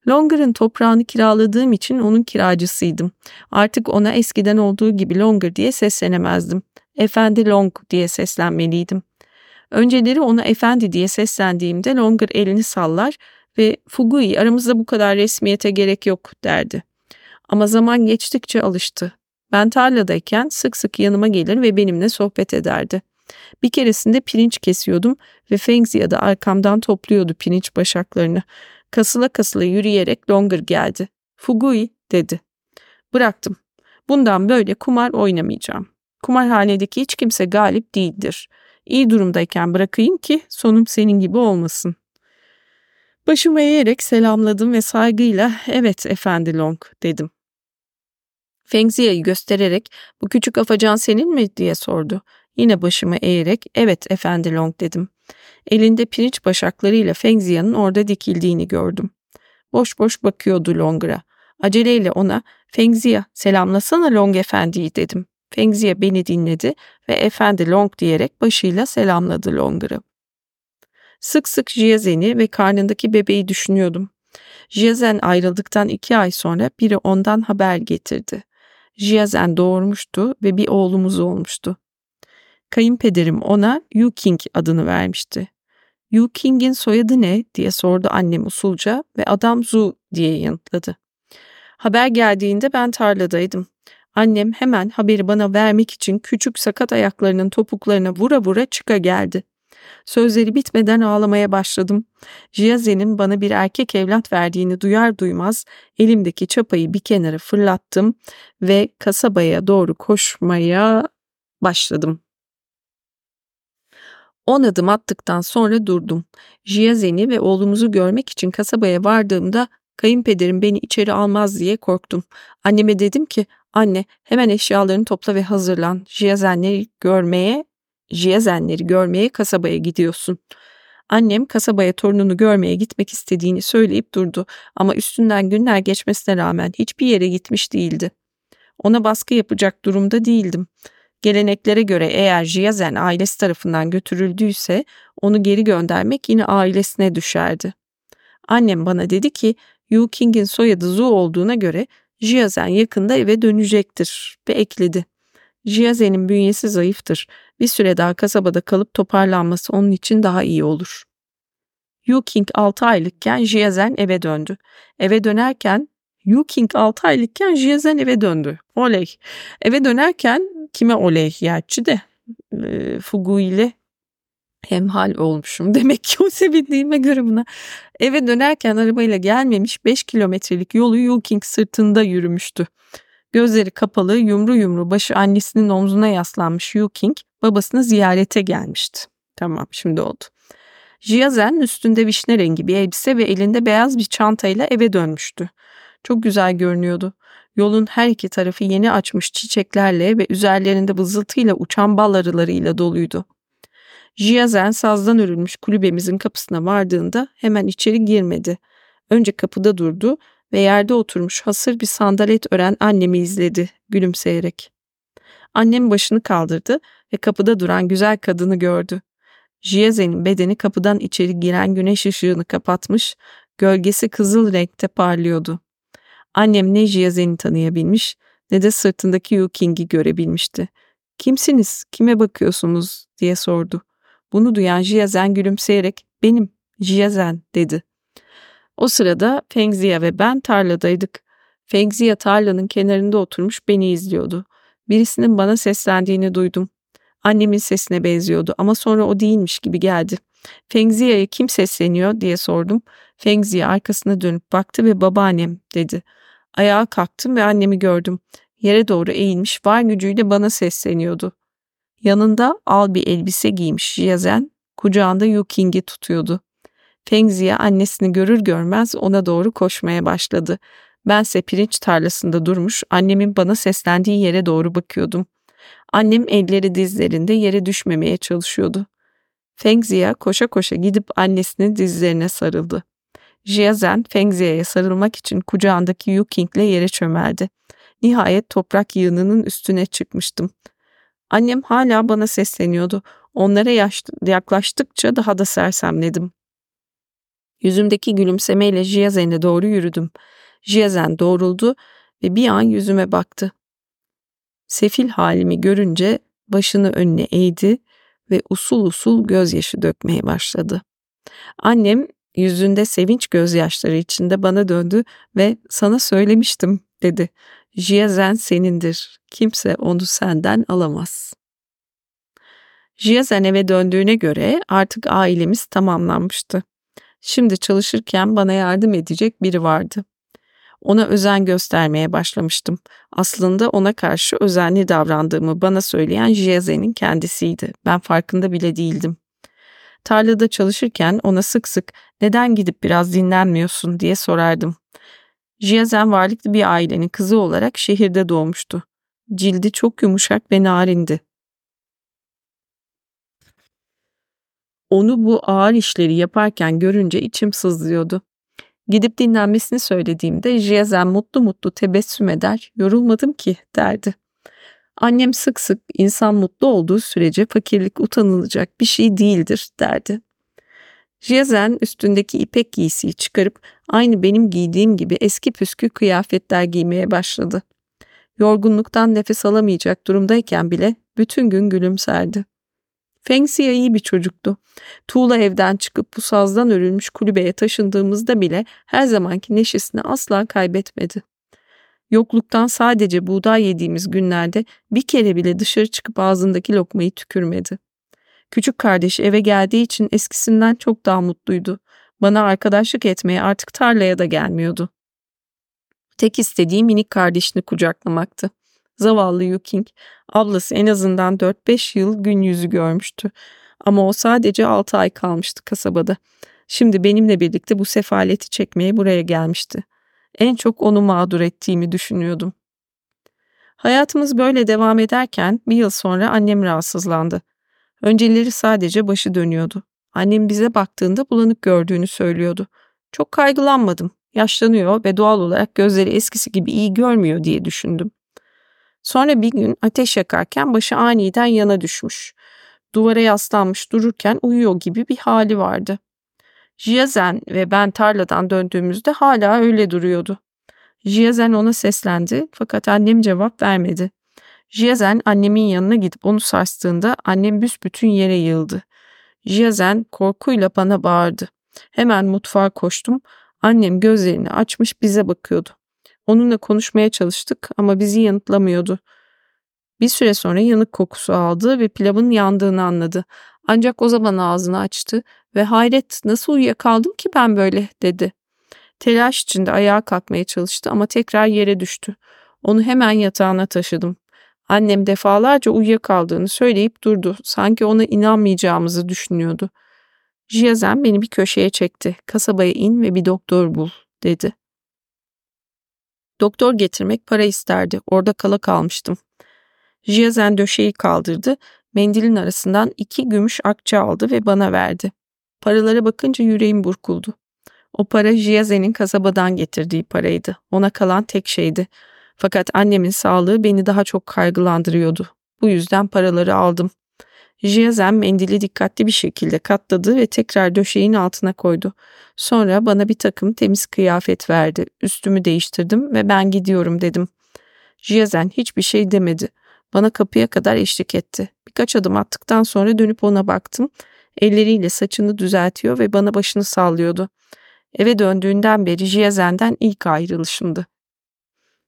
Longer'ın toprağını kiraladığım için onun kiracısıydım. Artık ona eskiden olduğu gibi Longer diye seslenemezdim. Efendi Long diye seslenmeliydim. Önceleri ona efendi diye seslendiğimde Longer elini sallar ve Fugui aramızda bu kadar resmiyete gerek yok derdi. Ama zaman geçtikçe alıştı. Ben tarladayken sık sık yanıma gelir ve benimle sohbet ederdi. Bir keresinde pirinç kesiyordum ve Fengzi da arkamdan topluyordu pirinç başaklarını. Kasıla kasıla yürüyerek Longer geldi. Fugui dedi. Bıraktım. Bundan böyle kumar oynamayacağım. Kumarhanedeki hiç kimse galip değildir. İyi durumdayken bırakayım ki sonum senin gibi olmasın. Başımı eğerek selamladım ve saygıyla evet efendi Long dedim. Fengzia'yı göstererek bu küçük afacan senin mi diye sordu. Yine başımı eğerek evet efendi Long dedim. Elinde pirinç başaklarıyla Fengzia'nın orada dikildiğini gördüm. Boş boş bakıyordu Longer'a. Aceleyle ona Fengzia selamlasana Long efendiyi dedim. Fengzia beni dinledi ve efendi Long diyerek başıyla selamladı Longer'ı. Sık sık Jiazen'i ve karnındaki bebeği düşünüyordum. Jiazen ayrıldıktan iki ay sonra biri ondan haber getirdi. Jiazen doğurmuştu ve bir oğlumuz olmuştu. Kayınpederim ona Yu King adını vermişti. Yu King'in soyadı ne diye sordu annem usulca ve adam Zu diye yanıtladı. Haber geldiğinde ben tarladaydım. Annem hemen haberi bana vermek için küçük sakat ayaklarının topuklarına vura vura çıka geldi. Sözleri bitmeden ağlamaya başladım. Jiyaze'nin bana bir erkek evlat verdiğini duyar duymaz elimdeki çapayı bir kenara fırlattım ve kasabaya doğru koşmaya başladım. On adım attıktan sonra durdum. Jiyazen'i ve oğlumuzu görmek için kasabaya vardığımda kayınpederim beni içeri almaz diye korktum. Anneme dedim ki anne hemen eşyalarını topla ve hazırlan. Jiyazenleri görmeye Jiyazenleri görmeye kasabaya gidiyorsun. Annem kasabaya torununu görmeye gitmek istediğini söyleyip durdu ama üstünden günler geçmesine rağmen hiçbir yere gitmiş değildi. Ona baskı yapacak durumda değildim. Geleneklere göre eğer Jiyazen ailesi tarafından götürüldüyse onu geri göndermek yine ailesine düşerdi. Annem bana dedi ki Yu King'in soyadı Zu olduğuna göre Jiyazen yakında eve dönecektir ve ekledi. Jiyazen'in bünyesi zayıftır. Bir süre daha kasabada kalıp toparlanması onun için daha iyi olur. Yu King 6 aylıkken Jiyazen eve döndü. Eve dönerken Yu King 6 aylıkken Jiyazen eve döndü. Oley. Eve dönerken kime oley gerçi de e, Fugu ile hemhal olmuşum. Demek ki o sevindiğime göre buna. Eve dönerken arabayla gelmemiş 5 kilometrelik yolu Yu King sırtında yürümüştü. Gözleri kapalı, yumru yumru başı annesinin omzuna yaslanmış Yu King babasını ziyarete gelmişti. Tamam şimdi oldu. Jiazen üstünde vişne rengi bir elbise ve elinde beyaz bir çantayla eve dönmüştü. Çok güzel görünüyordu. Yolun her iki tarafı yeni açmış çiçeklerle ve üzerlerinde vızıltıyla uçan bal arılarıyla doluydu. Jiazen sazdan örülmüş kulübemizin kapısına vardığında hemen içeri girmedi. Önce kapıda durdu ve yerde oturmuş hasır bir sandalet ören annemi izledi gülümseyerek. Annem başını kaldırdı ve kapıda duran güzel kadını gördü. Jiyaze'nin bedeni kapıdan içeri giren güneş ışığını kapatmış, gölgesi kızıl renkte parlıyordu. Annem ne Jiyaze'ni tanıyabilmiş ne de sırtındaki Yu King'i görebilmişti. Kimsiniz, kime bakıyorsunuz diye sordu. Bunu duyan Jiyazen gülümseyerek benim Jiyazen dedi. O sırada Fengziya ve ben tarladaydık. Fengziya tarlanın kenarında oturmuş beni izliyordu. Birisinin bana seslendiğini duydum. Annemin sesine benziyordu ama sonra o değilmiş gibi geldi. Fengziya'ya kim sesleniyor diye sordum. Fengziya arkasına dönüp baktı ve babaannem dedi. Ayağa kalktım ve annemi gördüm. Yere doğru eğilmiş var gücüyle bana sesleniyordu. Yanında al bir elbise giymiş Yazen, kucağında Yu King'i tutuyordu. Fengziye annesini görür görmez ona doğru koşmaya başladı. Bense pirinç tarlasında durmuş annemin bana seslendiği yere doğru bakıyordum. Annem elleri dizlerinde yere düşmemeye çalışıyordu. Fengziya koşa koşa gidip annesinin dizlerine sarıldı. Jiazen Fengziye'ye sarılmak için kucağındaki Yu King'le yere çömeldi. Nihayet toprak yığınının üstüne çıkmıştım. Annem hala bana sesleniyordu. Onlara yaklaştıkça daha da sersemledim. Yüzümdeki gülümsemeyle Jiazen'e doğru yürüdüm. Jiazen doğruldu ve bir an yüzüme baktı. Sefil halimi görünce başını önüne eğdi ve usul usul gözyaşı dökmeye başladı. Annem yüzünde sevinç gözyaşları içinde bana döndü ve sana söylemiştim dedi. Jiazen senindir. Kimse onu senden alamaz. Jiazen eve döndüğüne göre artık ailemiz tamamlanmıştı. Şimdi çalışırken bana yardım edecek biri vardı. Ona özen göstermeye başlamıştım. Aslında ona karşı özenli davrandığımı bana söyleyen Jiaze'nin kendisiydi. Ben farkında bile değildim. Tarlada çalışırken ona sık sık neden gidip biraz dinlenmiyorsun diye sorardım. Jiazen varlıklı bir ailenin kızı olarak şehirde doğmuştu. Cildi çok yumuşak ve narindi. Onu bu ağır işleri yaparken görünce içim sızlıyordu. Gidip dinlenmesini söylediğimde Jiazen mutlu mutlu tebessüm eder, yorulmadım ki derdi. Annem sık sık insan mutlu olduğu sürece fakirlik utanılacak bir şey değildir derdi. Jiazen üstündeki ipek giysiyi çıkarıp aynı benim giydiğim gibi eski püskü kıyafetler giymeye başladı. Yorgunluktan nefes alamayacak durumdayken bile bütün gün gülümserdi. Fengxia iyi bir çocuktu. Tuğla evden çıkıp bu sazdan örülmüş kulübeye taşındığımızda bile her zamanki neşesini asla kaybetmedi. Yokluktan sadece buğday yediğimiz günlerde bir kere bile dışarı çıkıp ağzındaki lokmayı tükürmedi. Küçük kardeşi eve geldiği için eskisinden çok daha mutluydu. Bana arkadaşlık etmeye artık tarlaya da gelmiyordu. Tek istediği minik kardeşini kucaklamaktı. Zavallı Yuking, ablası en azından 4-5 yıl gün yüzü görmüştü. Ama o sadece 6 ay kalmıştı kasabada. Şimdi benimle birlikte bu sefaleti çekmeye buraya gelmişti. En çok onu mağdur ettiğimi düşünüyordum. Hayatımız böyle devam ederken bir yıl sonra annem rahatsızlandı. Önceleri sadece başı dönüyordu. Annem bize baktığında bulanık gördüğünü söylüyordu. Çok kaygılanmadım. Yaşlanıyor ve doğal olarak gözleri eskisi gibi iyi görmüyor diye düşündüm. Sonra bir gün ateş yakarken başı aniden yana düşmüş. Duvara yaslanmış dururken uyuyor gibi bir hali vardı. Jiazen ve ben tarladan döndüğümüzde hala öyle duruyordu. Jiazen ona seslendi fakat annem cevap vermedi. Jiazen annemin yanına gidip onu sarstığında annem büsbütün yere yığıldı. Jiazen korkuyla bana bağırdı. Hemen mutfağa koştum. Annem gözlerini açmış bize bakıyordu. Onunla konuşmaya çalıştık ama bizi yanıtlamıyordu. Bir süre sonra yanık kokusu aldı ve pilavın yandığını anladı. Ancak o zaman ağzını açtı ve hayret nasıl uyuyakaldım ki ben böyle dedi. Telaş içinde ayağa kalkmaya çalıştı ama tekrar yere düştü. Onu hemen yatağına taşıdım. Annem defalarca uyuyakaldığını söyleyip durdu. Sanki ona inanmayacağımızı düşünüyordu. Jiazen beni bir köşeye çekti. Kasabaya in ve bir doktor bul dedi. Doktor getirmek para isterdi. Orada kala kalmıştım. Jiazen döşeyi kaldırdı. Mendilin arasından iki gümüş akçe aldı ve bana verdi. Paralara bakınca yüreğim burkuldu. O para Jiazen'in kasabadan getirdiği paraydı. Ona kalan tek şeydi. Fakat annemin sağlığı beni daha çok kaygılandırıyordu. Bu yüzden paraları aldım. Jiazen mendili dikkatli bir şekilde katladı ve tekrar döşeğin altına koydu. Sonra bana bir takım temiz kıyafet verdi. Üstümü değiştirdim ve ben gidiyorum dedim. Jiazen hiçbir şey demedi. Bana kapıya kadar eşlik etti. Birkaç adım attıktan sonra dönüp ona baktım. Elleriyle saçını düzeltiyor ve bana başını sallıyordu. Eve döndüğünden beri Jiazen'den ilk ayrılışımdı.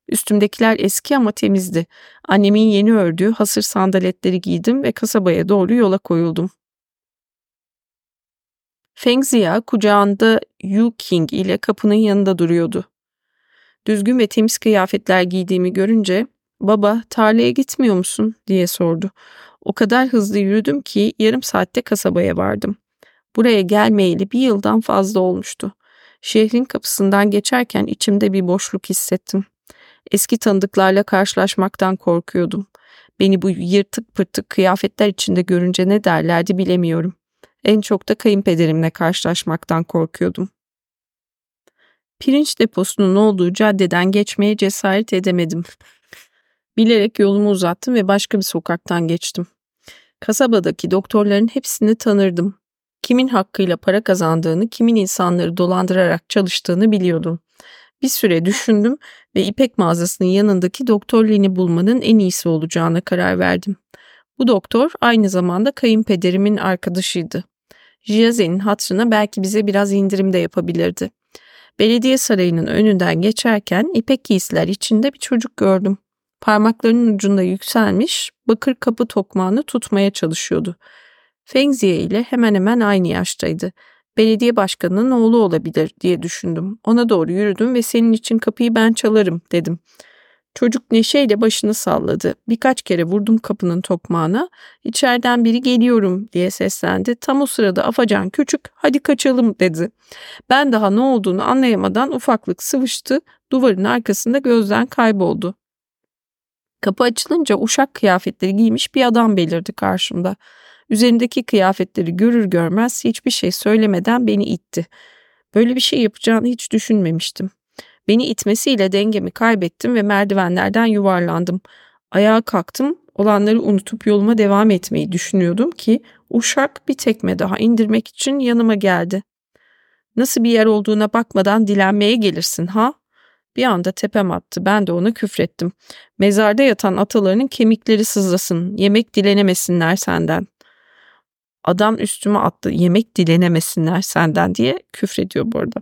Üstümdekiler eski ama temizdi. Annemin yeni ördüğü hasır sandaletleri giydim ve kasabaya doğru yola koyuldum. Feng Zia kucağında Yu King ile kapının yanında duruyordu. Düzgün ve temiz kıyafetler giydiğimi görünce ''Baba tarlaya gitmiyor musun?'' diye sordu. O kadar hızlı yürüdüm ki yarım saatte kasabaya vardım. Buraya gelmeyeli bir yıldan fazla olmuştu. Şehrin kapısından geçerken içimde bir boşluk hissettim. Eski tanıdıklarla karşılaşmaktan korkuyordum. Beni bu yırtık pırtık kıyafetler içinde görünce ne derlerdi bilemiyorum. En çok da kayınpederimle karşılaşmaktan korkuyordum. Pirinç deposunun olduğu caddeden geçmeye cesaret edemedim. Bilerek yolumu uzattım ve başka bir sokaktan geçtim. Kasabadaki doktorların hepsini tanırdım. Kimin hakkıyla para kazandığını, kimin insanları dolandırarak çalıştığını biliyordum. Bir süre düşündüm ve ipek mağazasının yanındaki doktor Lin'i bulmanın en iyisi olacağına karar verdim. Bu doktor aynı zamanda kayınpederimin arkadaşıydı. Jiaze'nin hatırına belki bize biraz indirim de yapabilirdi. Belediye sarayının önünden geçerken ipek giysiler içinde bir çocuk gördüm. Parmaklarının ucunda yükselmiş, bakır kapı tokmağını tutmaya çalışıyordu. Fengziye ile hemen hemen aynı yaştaydı belediye başkanının oğlu olabilir diye düşündüm. Ona doğru yürüdüm ve senin için kapıyı ben çalarım dedim. Çocuk neşeyle başını salladı. Birkaç kere vurdum kapının tokmağına. İçeriden biri geliyorum diye seslendi. Tam o sırada Afacan küçük hadi kaçalım dedi. Ben daha ne olduğunu anlayamadan ufaklık sıvıştı. Duvarın arkasında gözden kayboldu. Kapı açılınca uşak kıyafetleri giymiş bir adam belirdi karşımda. Üzerindeki kıyafetleri görür görmez hiçbir şey söylemeden beni itti. Böyle bir şey yapacağını hiç düşünmemiştim. Beni itmesiyle dengemi kaybettim ve merdivenlerden yuvarlandım. Ayağa kalktım, olanları unutup yoluma devam etmeyi düşünüyordum ki uşak bir tekme daha indirmek için yanıma geldi. Nasıl bir yer olduğuna bakmadan dilenmeye gelirsin ha? Bir anda tepem attı. Ben de ona küfrettim. Mezarda yatan atalarının kemikleri sızlasın. Yemek dilenemesinler senden. Adam üstüme attı. Yemek dilenemesinler senden diye küfrediyor bu arada.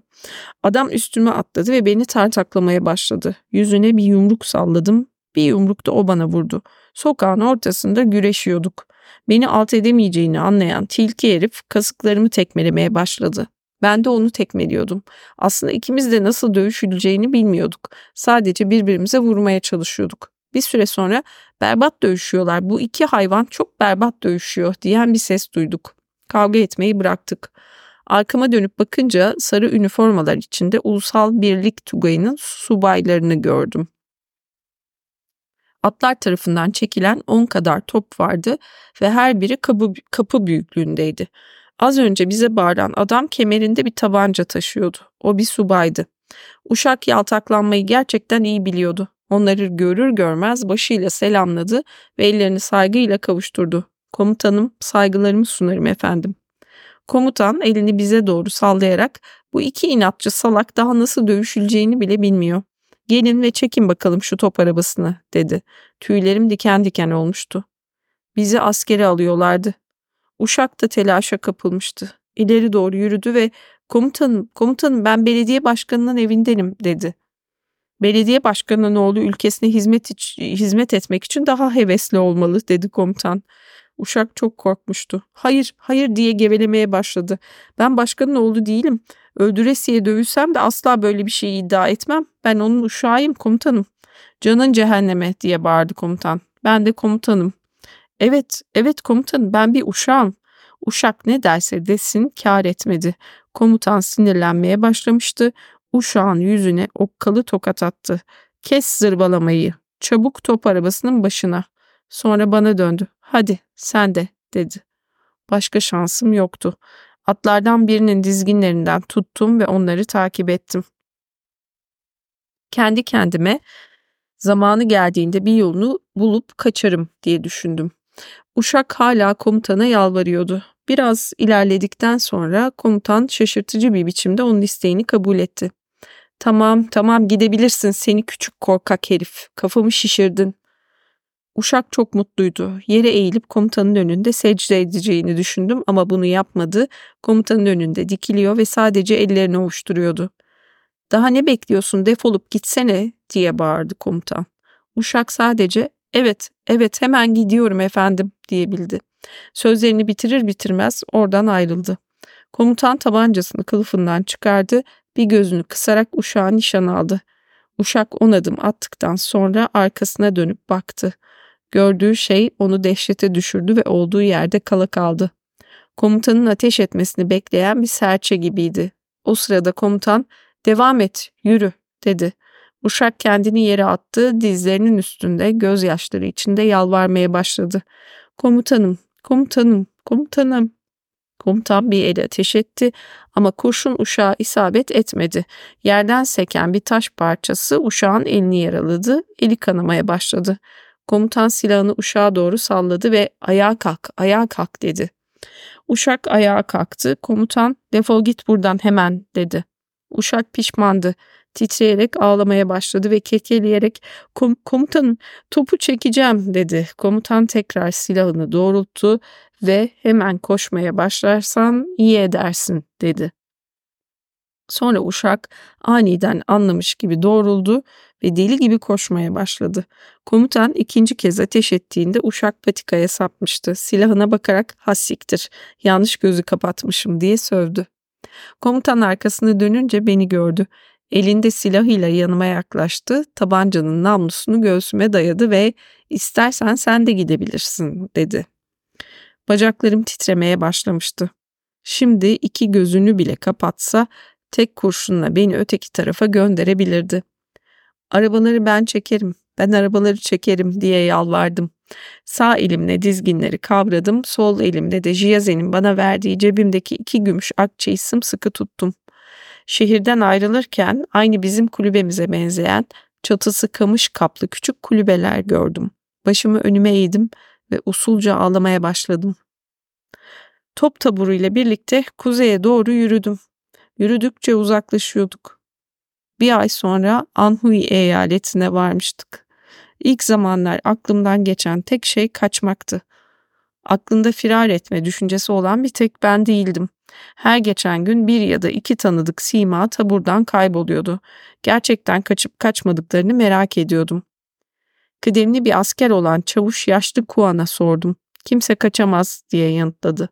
Adam üstüme atladı ve beni tartaklamaya başladı. Yüzüne bir yumruk salladım. Bir yumruk da o bana vurdu. Sokağın ortasında güreşiyorduk. Beni alt edemeyeceğini anlayan tilki herif kasıklarımı tekmelemeye başladı. Ben de onu tekmeliyordum. Aslında ikimiz de nasıl dövüşüleceğini bilmiyorduk. Sadece birbirimize vurmaya çalışıyorduk. Bir süre sonra berbat dövüşüyorlar. Bu iki hayvan çok berbat dövüşüyor diyen bir ses duyduk. Kavga etmeyi bıraktık. Arkama dönüp bakınca sarı üniformalar içinde Ulusal Birlik Tugayı'nın subaylarını gördüm. Atlar tarafından çekilen 10 kadar top vardı ve her biri kapı, kapı büyüklüğündeydi. Az önce bize bağıran adam kemerinde bir tabanca taşıyordu. O bir subaydı. Uşak yaltaklanmayı gerçekten iyi biliyordu. Onları görür görmez başıyla selamladı ve ellerini saygıyla kavuşturdu. Komutanım saygılarımı sunarım efendim. Komutan elini bize doğru sallayarak bu iki inatçı salak daha nasıl dövüşüleceğini bile bilmiyor. Gelin ve çekin bakalım şu top arabasını dedi. Tüylerim diken diken olmuştu. Bizi askere alıyorlardı. Uşak da telaşa kapılmıştı. İleri doğru yürüdü ve komutanım, komutanım ben belediye başkanının evindenim dedi. Belediye başkanının oğlu ülkesine hizmet, iç, hizmet etmek için daha hevesli olmalı dedi komutan. Uşak çok korkmuştu. Hayır, hayır diye gevelemeye başladı. Ben başkanın oğlu değilim. Öldüresiye dövülsem de asla böyle bir şey iddia etmem. Ben onun uşağıyım komutanım. Canın cehenneme diye bağırdı komutan. Ben de komutanım. Evet, evet komutanım ben bir uşağım. Uşak ne derse desin kar etmedi. Komutan sinirlenmeye başlamıştı. Uşağın yüzüne okkalı tokat attı. Kes zırbalamayı. Çabuk top arabasının başına. Sonra bana döndü. Hadi sen de dedi. Başka şansım yoktu. Atlardan birinin dizginlerinden tuttum ve onları takip ettim. Kendi kendime zamanı geldiğinde bir yolunu bulup kaçarım diye düşündüm. Uşak hala komutana yalvarıyordu. Biraz ilerledikten sonra komutan şaşırtıcı bir biçimde onun isteğini kabul etti. Tamam tamam gidebilirsin seni küçük korkak herif kafamı şişirdin. Uşak çok mutluydu. Yere eğilip komutanın önünde secde edeceğini düşündüm ama bunu yapmadı. Komutanın önünde dikiliyor ve sadece ellerini ovuşturuyordu. Daha ne bekliyorsun defolup gitsene diye bağırdı komutan. Uşak sadece evet evet hemen gidiyorum efendim diyebildi. Sözlerini bitirir bitirmez oradan ayrıldı. Komutan tabancasını kılıfından çıkardı, bir gözünü kısarak uşağı nişan aldı. Uşak on adım attıktan sonra arkasına dönüp baktı. Gördüğü şey onu dehşete düşürdü ve olduğu yerde kala kaldı. Komutanın ateş etmesini bekleyen bir serçe gibiydi. O sırada komutan devam et yürü dedi. Uşak kendini yere attı, dizlerinin üstünde gözyaşları içinde yalvarmaya başladı. Komutanım, komutanım, komutanım. Komutan bir eli ateş etti ama kurşun uşağa isabet etmedi. Yerden seken bir taş parçası uşağın elini yaraladı, eli kanamaya başladı. Komutan silahını uşağa doğru salladı ve ayağa kalk, ayağa kalk dedi. Uşak ayağa kalktı. Komutan defol git buradan hemen dedi. Uşak pişmandı. Titreyerek ağlamaya başladı ve kekeleyerek Kom komutanım topu çekeceğim dedi. Komutan tekrar silahını doğrulttu ve hemen koşmaya başlarsan iyi edersin dedi. Sonra uşak aniden anlamış gibi doğruldu ve deli gibi koşmaya başladı. Komutan ikinci kez ateş ettiğinde uşak patikaya sapmıştı. Silahına bakarak hassiktir, yanlış gözü kapatmışım diye sövdü. Komutan arkasını dönünce beni gördü. Elinde silahıyla yanıma yaklaştı, tabancanın namlusunu göğsüme dayadı ve istersen sen de gidebilirsin dedi. Bacaklarım titremeye başlamıştı. Şimdi iki gözünü bile kapatsa tek kurşunla beni öteki tarafa gönderebilirdi. Arabaları ben çekerim, ben arabaları çekerim diye yalvardım. Sağ elimle dizginleri kavradım, sol elimle de Jiyaze'nin bana verdiği cebimdeki iki gümüş akçeyi sımsıkı tuttum. Şehirden ayrılırken aynı bizim kulübemize benzeyen çatısı kamış kaplı küçük kulübeler gördüm. Başımı önüme eğdim ve usulca ağlamaya başladım. Top taburuyla birlikte kuzeye doğru yürüdüm. Yürüdükçe uzaklaşıyorduk. Bir ay sonra Anhui eyaletine varmıştık. İlk zamanlar aklımdan geçen tek şey kaçmaktı. Aklında firar etme düşüncesi olan bir tek ben değildim. Her geçen gün bir ya da iki tanıdık sima taburdan kayboluyordu. Gerçekten kaçıp kaçmadıklarını merak ediyordum. Kıdemli bir asker olan çavuş yaşlı Kuan'a sordum. Kimse kaçamaz diye yanıtladı.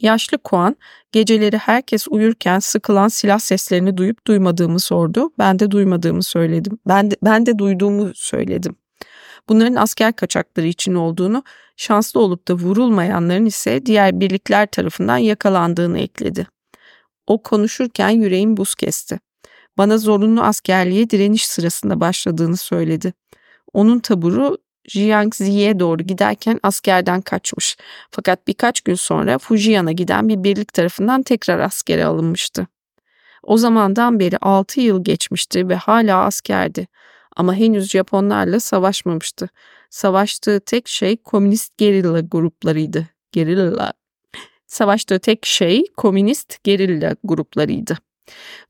Yaşlı Kuan geceleri herkes uyurken sıkılan silah seslerini duyup duymadığımı sordu. Ben de duymadığımı söyledim. Ben de, ben de duyduğumu söyledim. Bunların asker kaçakları için olduğunu, şanslı olup da vurulmayanların ise diğer birlikler tarafından yakalandığını ekledi. O konuşurken yüreğim buz kesti. Bana zorunlu askerliğe direniş sırasında başladığını söyledi. Onun taburu Jiangxi'ye doğru giderken askerden kaçmış. Fakat birkaç gün sonra Fujian'a giden bir birlik tarafından tekrar askere alınmıştı. O zamandan beri 6 yıl geçmişti ve hala askerdi. Ama henüz Japonlarla savaşmamıştı. Savaştığı tek şey komünist gerilla gruplarıydı. Gerilla. Savaştığı tek şey komünist gerilla gruplarıydı.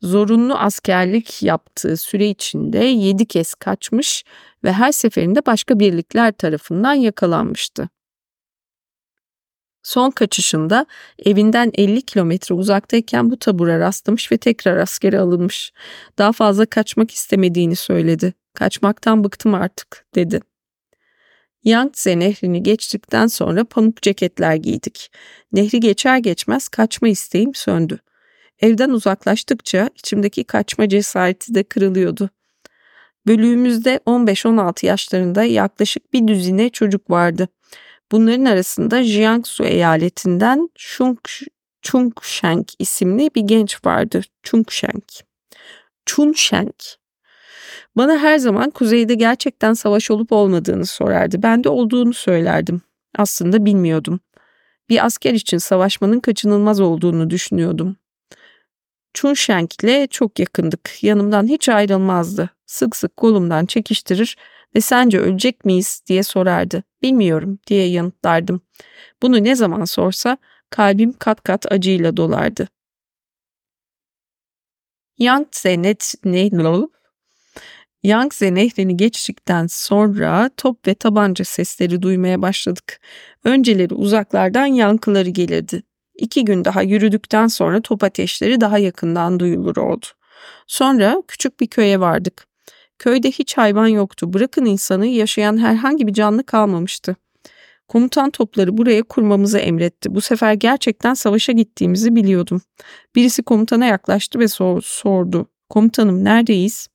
Zorunlu askerlik yaptığı süre içinde 7 kez kaçmış ve her seferinde başka birlikler tarafından yakalanmıştı. Son kaçışında evinden 50 kilometre uzaktayken bu tabura rastlamış ve tekrar askere alınmış. Daha fazla kaçmak istemediğini söyledi. Kaçmaktan bıktım artık dedi. Yangtze nehrini geçtikten sonra pamuk ceketler giydik. Nehri geçer geçmez kaçma isteğim söndü. Evden uzaklaştıkça içimdeki kaçma cesareti de kırılıyordu. Bölüğümüzde 15-16 yaşlarında yaklaşık bir düzine çocuk vardı. Bunların arasında Jiangsu eyaletinden Chung, Chungsheng isimli bir genç vardı. Chungsheng. Chunsheng. Bana her zaman kuzeyde gerçekten savaş olup olmadığını sorardı. Ben de olduğunu söylerdim. Aslında bilmiyordum. Bir asker için savaşmanın kaçınılmaz olduğunu düşünüyordum. Chunsheng ile çok yakındık. Yanımdan hiç ayrılmazdı. Sık sık kolumdan çekiştirir ve sence ölecek miyiz diye sorardı. Bilmiyorum diye yanıtlardım. Bunu ne zaman sorsa kalbim kat kat acıyla dolardı. Yangtze net ne Yangtze nehrini geçtikten sonra top ve tabanca sesleri duymaya başladık. Önceleri uzaklardan yankıları gelirdi. İki gün daha yürüdükten sonra top ateşleri daha yakından duyulur oldu. Sonra küçük bir köye vardık. Köyde hiç hayvan yoktu. Bırakın insanı yaşayan herhangi bir canlı kalmamıştı. Komutan topları buraya kurmamızı emretti. Bu sefer gerçekten savaşa gittiğimizi biliyordum. Birisi komutana yaklaştı ve sor sordu. Komutanım neredeyiz?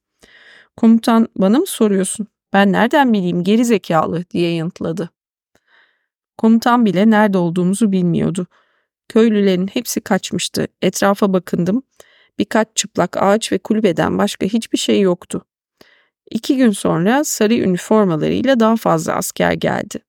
Komutan bana mı soruyorsun? Ben nereden bileyim geri zekalı diye yanıtladı. Komutan bile nerede olduğumuzu bilmiyordu. Köylülerin hepsi kaçmıştı. Etrafa bakındım. Birkaç çıplak ağaç ve kulübeden başka hiçbir şey yoktu. İki gün sonra sarı üniformalarıyla daha fazla asker geldi.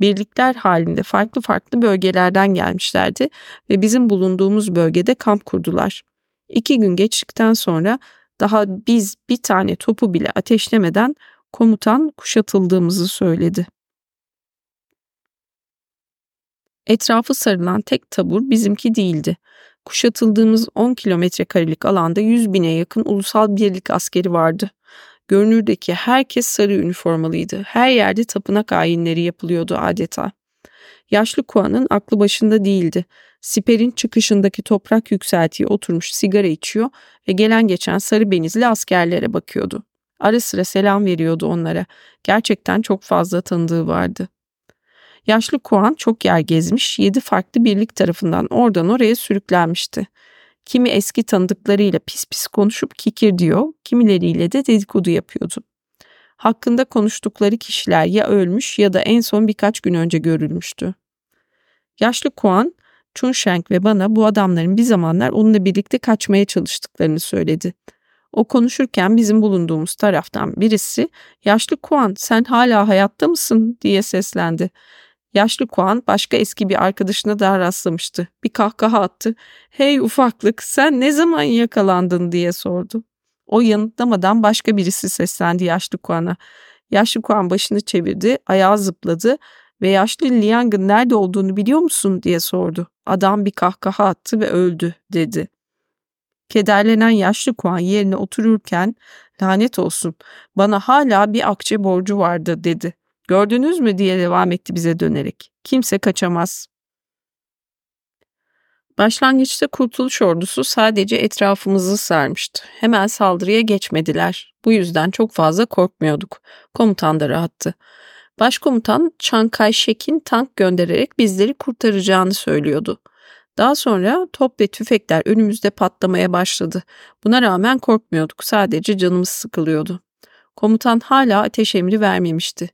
Birlikler halinde farklı farklı bölgelerden gelmişlerdi ve bizim bulunduğumuz bölgede kamp kurdular. İki gün geçtikten sonra daha biz bir tane topu bile ateşlemeden komutan kuşatıldığımızı söyledi. Etrafı sarılan tek tabur bizimki değildi. Kuşatıldığımız 10 kilometre karelik alanda 100 bine yakın ulusal birlik askeri vardı. Görünürdeki herkes sarı üniformalıydı. Her yerde tapınak ayinleri yapılıyordu adeta. Yaşlı Kuan'ın aklı başında değildi. Siper'in çıkışındaki toprak yükseltiye oturmuş sigara içiyor ve gelen geçen sarı benizli askerlere bakıyordu. Ara sıra selam veriyordu onlara. Gerçekten çok fazla tanıdığı vardı. Yaşlı Kuan çok yer gezmiş, yedi farklı birlik tarafından oradan oraya sürüklenmişti. Kimi eski tanıdıklarıyla pis pis konuşup kikir diyor, kimileriyle de dedikodu yapıyordu. Hakkında konuştukları kişiler ya ölmüş ya da en son birkaç gün önce görülmüştü. Yaşlı Kuan, Chunsheng ve bana bu adamların bir zamanlar onunla birlikte kaçmaya çalıştıklarını söyledi. O konuşurken bizim bulunduğumuz taraftan birisi yaşlı Kuan sen hala hayatta mısın diye seslendi. Yaşlı Kuan başka eski bir arkadaşına daha rastlamıştı. Bir kahkaha attı. Hey ufaklık sen ne zaman yakalandın diye sordu. O yanıtlamadan başka birisi seslendi yaşlı Kuan'a. Yaşlı Kuan başını çevirdi, ayağı zıpladı ve yaşlı Liang'ın nerede olduğunu biliyor musun diye sordu. Adam bir kahkaha attı ve öldü dedi. Kederlenen yaşlı Kuan yerine otururken lanet olsun bana hala bir akçe borcu vardı dedi. Gördünüz mü diye devam etti bize dönerek. Kimse kaçamaz. Başlangıçta Kurtuluş Ordusu sadece etrafımızı sarmıştı. Hemen saldırıya geçmediler. Bu yüzden çok fazla korkmuyorduk. Komutan da rahattı. Başkomutan Chiang Kai-shek'in tank göndererek bizleri kurtaracağını söylüyordu. Daha sonra top ve tüfekler önümüzde patlamaya başladı. Buna rağmen korkmuyorduk. Sadece canımız sıkılıyordu. Komutan hala ateş emri vermemişti.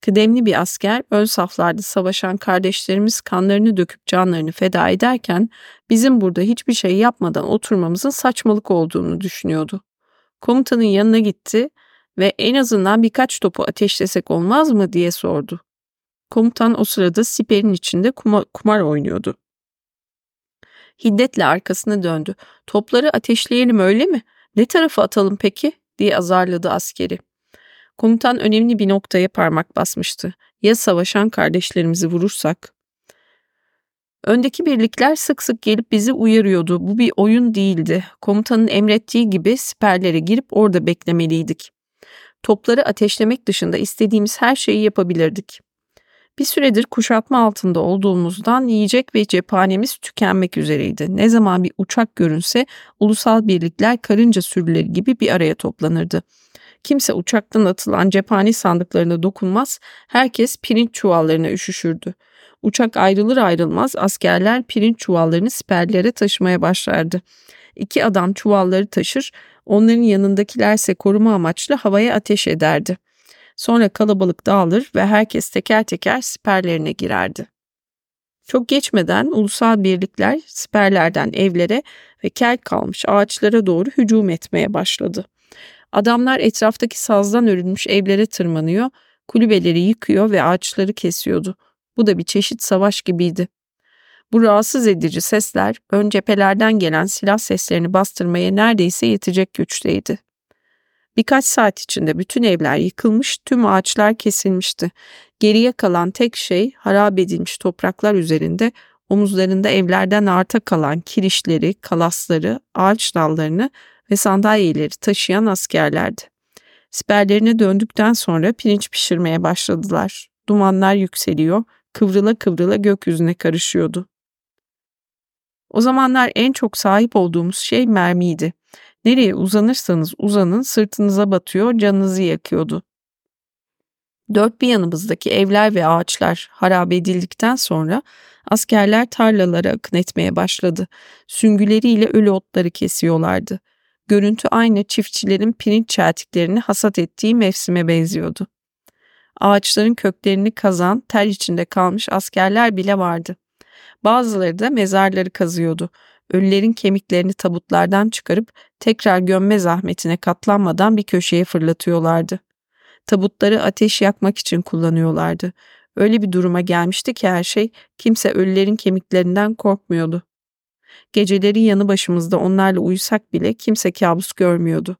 Kıdemli bir asker ön saflarda savaşan kardeşlerimiz kanlarını döküp canlarını feda ederken bizim burada hiçbir şey yapmadan oturmamızın saçmalık olduğunu düşünüyordu. Komutanın yanına gitti ve en azından birkaç topu ateşlesek olmaz mı diye sordu. Komutan o sırada siperin içinde kuma, kumar oynuyordu. Hiddetle arkasına döndü. Topları ateşleyelim öyle mi? Ne tarafa atalım peki? diye azarladı askeri. Komutan önemli bir noktaya parmak basmıştı. Ya savaşan kardeşlerimizi vurursak? Öndeki birlikler sık sık gelip bizi uyarıyordu. Bu bir oyun değildi. Komutanın emrettiği gibi siperlere girip orada beklemeliydik. Topları ateşlemek dışında istediğimiz her şeyi yapabilirdik. Bir süredir kuşatma altında olduğumuzdan yiyecek ve cephanemiz tükenmek üzereydi. Ne zaman bir uçak görünse ulusal birlikler karınca sürüleri gibi bir araya toplanırdı. Kimse uçaktan atılan cephane sandıklarına dokunmaz, herkes pirinç çuvallarına üşüşürdü. Uçak ayrılır ayrılmaz askerler pirinç çuvallarını siperlere taşımaya başlardı. İki adam çuvalları taşır, onların yanındakilerse koruma amaçlı havaya ateş ederdi. Sonra kalabalık dağılır ve herkes teker teker siperlerine girerdi. Çok geçmeden ulusal birlikler siperlerden evlere ve kel kalmış ağaçlara doğru hücum etmeye başladı. Adamlar etraftaki sazdan örülmüş evlere tırmanıyor, kulübeleri yıkıyor ve ağaçları kesiyordu. Bu da bir çeşit savaş gibiydi. Bu rahatsız edici sesler ön cephelerden gelen silah seslerini bastırmaya neredeyse yetecek güçteydi. Birkaç saat içinde bütün evler yıkılmış, tüm ağaçlar kesilmişti. Geriye kalan tek şey harap edilmiş topraklar üzerinde omuzlarında evlerden arta kalan kirişleri, kalasları, ağaç dallarını ve sandalyeleri taşıyan askerlerdi. Siperlerine döndükten sonra pirinç pişirmeye başladılar. Dumanlar yükseliyor, kıvrıla kıvrıla gökyüzüne karışıyordu. O zamanlar en çok sahip olduğumuz şey mermiydi. Nereye uzanırsanız uzanın sırtınıza batıyor, canınızı yakıyordu. Dört bir yanımızdaki evler ve ağaçlar harap edildikten sonra askerler tarlalara akın etmeye başladı. Süngüleriyle ölü otları kesiyorlardı. Görüntü aynı çiftçilerin pirinç çeltiklerini hasat ettiği mevsime benziyordu. Ağaçların köklerini kazan, ter içinde kalmış askerler bile vardı. Bazıları da mezarları kazıyordu. Ölülerin kemiklerini tabutlardan çıkarıp tekrar gömme zahmetine katlanmadan bir köşeye fırlatıyorlardı. Tabutları ateş yakmak için kullanıyorlardı. Öyle bir duruma gelmişti ki her şey kimse ölülerin kemiklerinden korkmuyordu. Geceleri yanı başımızda onlarla uyusak bile kimse kabus görmüyordu.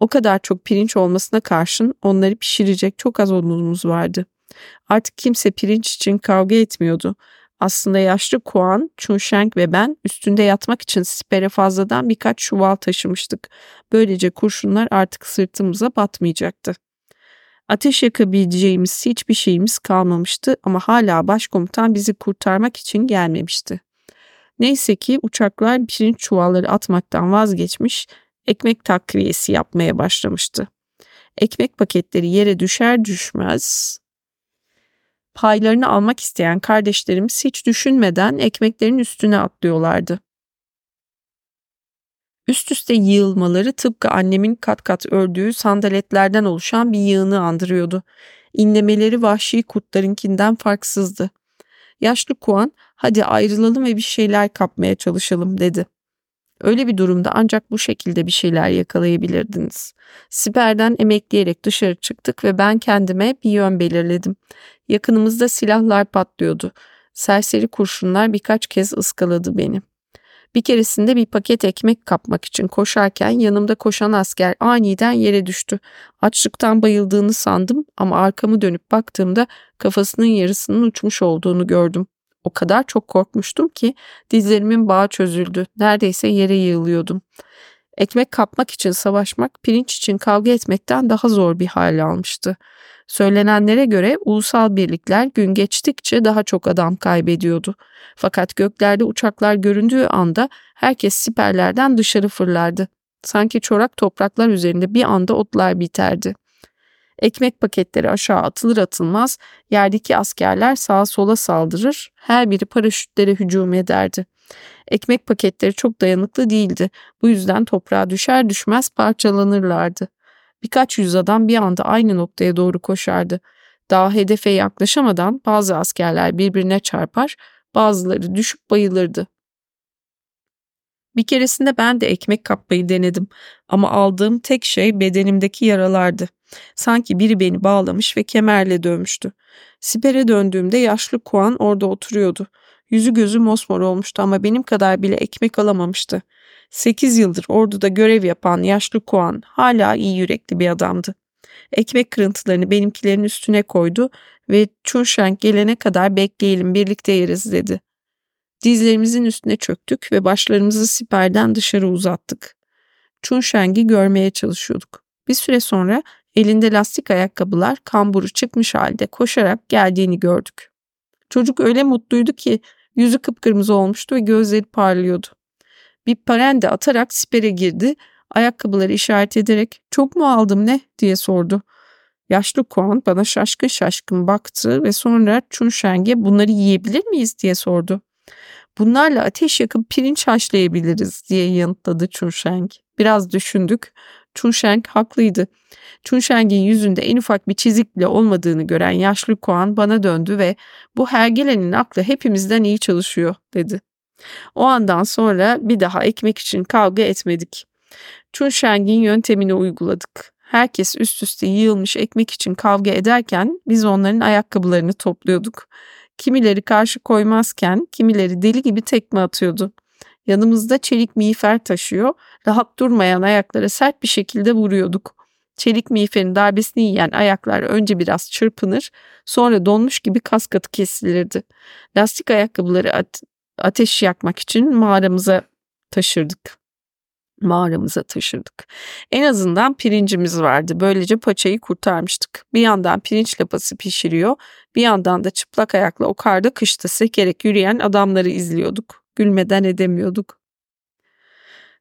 O kadar çok pirinç olmasına karşın onları pişirecek çok az odunumuz vardı. Artık kimse pirinç için kavga etmiyordu. Aslında yaşlı Kuan, Chunsheng ve ben üstünde yatmak için sipere fazladan birkaç çuval taşımıştık. Böylece kurşunlar artık sırtımıza batmayacaktı. Ateş yakabileceğimiz hiçbir şeyimiz kalmamıştı ama hala başkomutan bizi kurtarmak için gelmemişti. Neyse ki uçaklar pirinç çuvalları atmaktan vazgeçmiş, ekmek takviyesi yapmaya başlamıştı. Ekmek paketleri yere düşer düşmez paylarını almak isteyen kardeşlerimiz hiç düşünmeden ekmeklerin üstüne atlıyorlardı. Üst üste yığılmaları tıpkı annemin kat kat ördüğü sandaletlerden oluşan bir yığını andırıyordu. İnlemeleri vahşi kurtlarınkinden farksızdı. Yaşlı Kuan hadi ayrılalım ve bir şeyler kapmaya çalışalım dedi. Öyle bir durumda ancak bu şekilde bir şeyler yakalayabilirdiniz. Siperden emekleyerek dışarı çıktık ve ben kendime bir yön belirledim. Yakınımızda silahlar patlıyordu. Serseri kurşunlar birkaç kez ıskaladı beni. Bir keresinde bir paket ekmek kapmak için koşarken yanımda koşan asker aniden yere düştü. Açlıktan bayıldığını sandım ama arkamı dönüp baktığımda kafasının yarısının uçmuş olduğunu gördüm. O kadar çok korkmuştum ki dizlerimin bağı çözüldü. Neredeyse yere yığılıyordum. Ekmek kapmak için savaşmak, pirinç için kavga etmekten daha zor bir hal almıştı. Söylenenlere göre ulusal birlikler gün geçtikçe daha çok adam kaybediyordu. Fakat göklerde uçaklar göründüğü anda herkes siperlerden dışarı fırlardı. Sanki çorak topraklar üzerinde bir anda otlar biterdi. Ekmek paketleri aşağı atılır atılmaz yerdeki askerler sağa sola saldırır, her biri paraşütlere hücum ederdi. Ekmek paketleri çok dayanıklı değildi. Bu yüzden toprağa düşer düşmez parçalanırlardı. Birkaç yüz adam bir anda aynı noktaya doğru koşardı. Daha hedefe yaklaşamadan bazı askerler birbirine çarpar, bazıları düşüp bayılırdı. Bir keresinde ben de ekmek kapmayı denedim ama aldığım tek şey bedenimdeki yaralardı. Sanki biri beni bağlamış ve kemerle dövmüştü. Sipere döndüğümde yaşlı Kuan orada oturuyordu. Yüzü gözü mosmor olmuştu ama benim kadar bile ekmek alamamıştı. Sekiz yıldır orduda görev yapan yaşlı Kuan hala iyi yürekli bir adamdı. Ekmek kırıntılarını benimkilerin üstüne koydu ve Chunsheng gelene kadar bekleyelim birlikte yeriz dedi. Dizlerimizin üstüne çöktük ve başlarımızı siperden dışarı uzattık. Chunsheng'i görmeye çalışıyorduk. Bir süre sonra elinde lastik ayakkabılar kamburu çıkmış halde koşarak geldiğini gördük. Çocuk öyle mutluydu ki yüzü kıpkırmızı olmuştu ve gözleri parlıyordu. Bir parende atarak sipere girdi, ayakkabıları işaret ederek çok mu aldım ne diye sordu. Yaşlı Kuan bana şaşkın şaşkın baktı ve sonra Chunsheng'e bunları yiyebilir miyiz diye sordu. Bunlarla ateş yakıp pirinç haşlayabiliriz diye yanıtladı Chunsheng. Biraz düşündük. Chunsheng haklıydı. Chunsheng'in yüzünde en ufak bir çizik bile olmadığını gören yaşlı Kuan bana döndü ve bu hergelenin aklı hepimizden iyi çalışıyor dedi. O andan sonra bir daha ekmek için kavga etmedik. Chunsheng'in yöntemini uyguladık. Herkes üst üste yığılmış ekmek için kavga ederken biz onların ayakkabılarını topluyorduk. Kimileri karşı koymazken kimileri deli gibi tekme atıyordu. Yanımızda çelik miğfer taşıyor, rahat durmayan ayaklara sert bir şekilde vuruyorduk. Çelik miğferin darbesini yiyen ayaklar önce biraz çırpınır, sonra donmuş gibi kas katı kesilirdi. Lastik ayakkabıları ateş yakmak için mağaramıza taşırdık. Mağaramıza taşırdık. En azından pirincimiz vardı. Böylece paçayı kurtarmıştık. Bir yandan pirinç lapası pişiriyor, bir yandan da çıplak ayakla o karda kışta sekerek yürüyen adamları izliyorduk. Gülmeden edemiyorduk.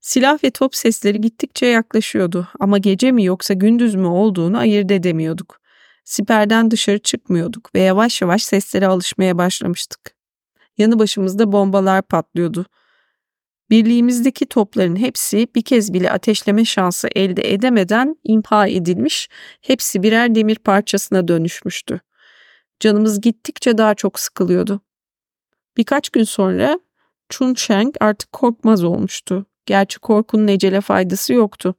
Silah ve top sesleri gittikçe yaklaşıyordu ama gece mi yoksa gündüz mü olduğunu ayırt edemiyorduk. Siperden dışarı çıkmıyorduk ve yavaş yavaş seslere alışmaya başlamıştık. Yanı başımızda bombalar patlıyordu. Birliğimizdeki topların hepsi bir kez bile ateşleme şansı elde edemeden imha edilmiş, hepsi birer demir parçasına dönüşmüştü. Canımız gittikçe daha çok sıkılıyordu. Birkaç gün sonra Chun Cheng artık korkmaz olmuştu. Gerçi korkunun ecele faydası yoktu.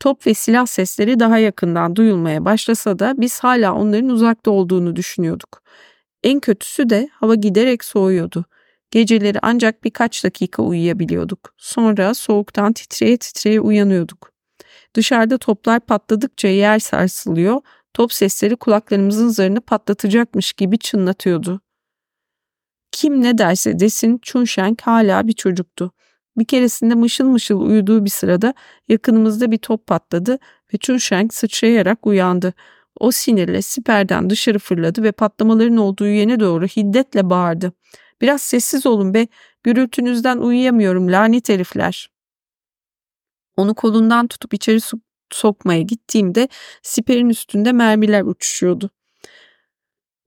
Top ve silah sesleri daha yakından duyulmaya başlasa da biz hala onların uzakta olduğunu düşünüyorduk. En kötüsü de hava giderek soğuyordu. Geceleri ancak birkaç dakika uyuyabiliyorduk. Sonra soğuktan titreye titreye uyanıyorduk. Dışarıda toplar patladıkça yer sarsılıyor, top sesleri kulaklarımızın zarını patlatacakmış gibi çınlatıyordu. Kim ne derse desin Chunsheng hala bir çocuktu. Bir keresinde mışıl mışıl uyuduğu bir sırada yakınımızda bir top patladı ve Chunsheng sıçrayarak uyandı. O sinirle siperden dışarı fırladı ve patlamaların olduğu yöne doğru hiddetle bağırdı. Biraz sessiz olun be, gürültünüzden uyuyamıyorum lanet herifler. Onu kolundan tutup içeri sokmaya gittiğimde siperin üstünde mermiler uçuşuyordu.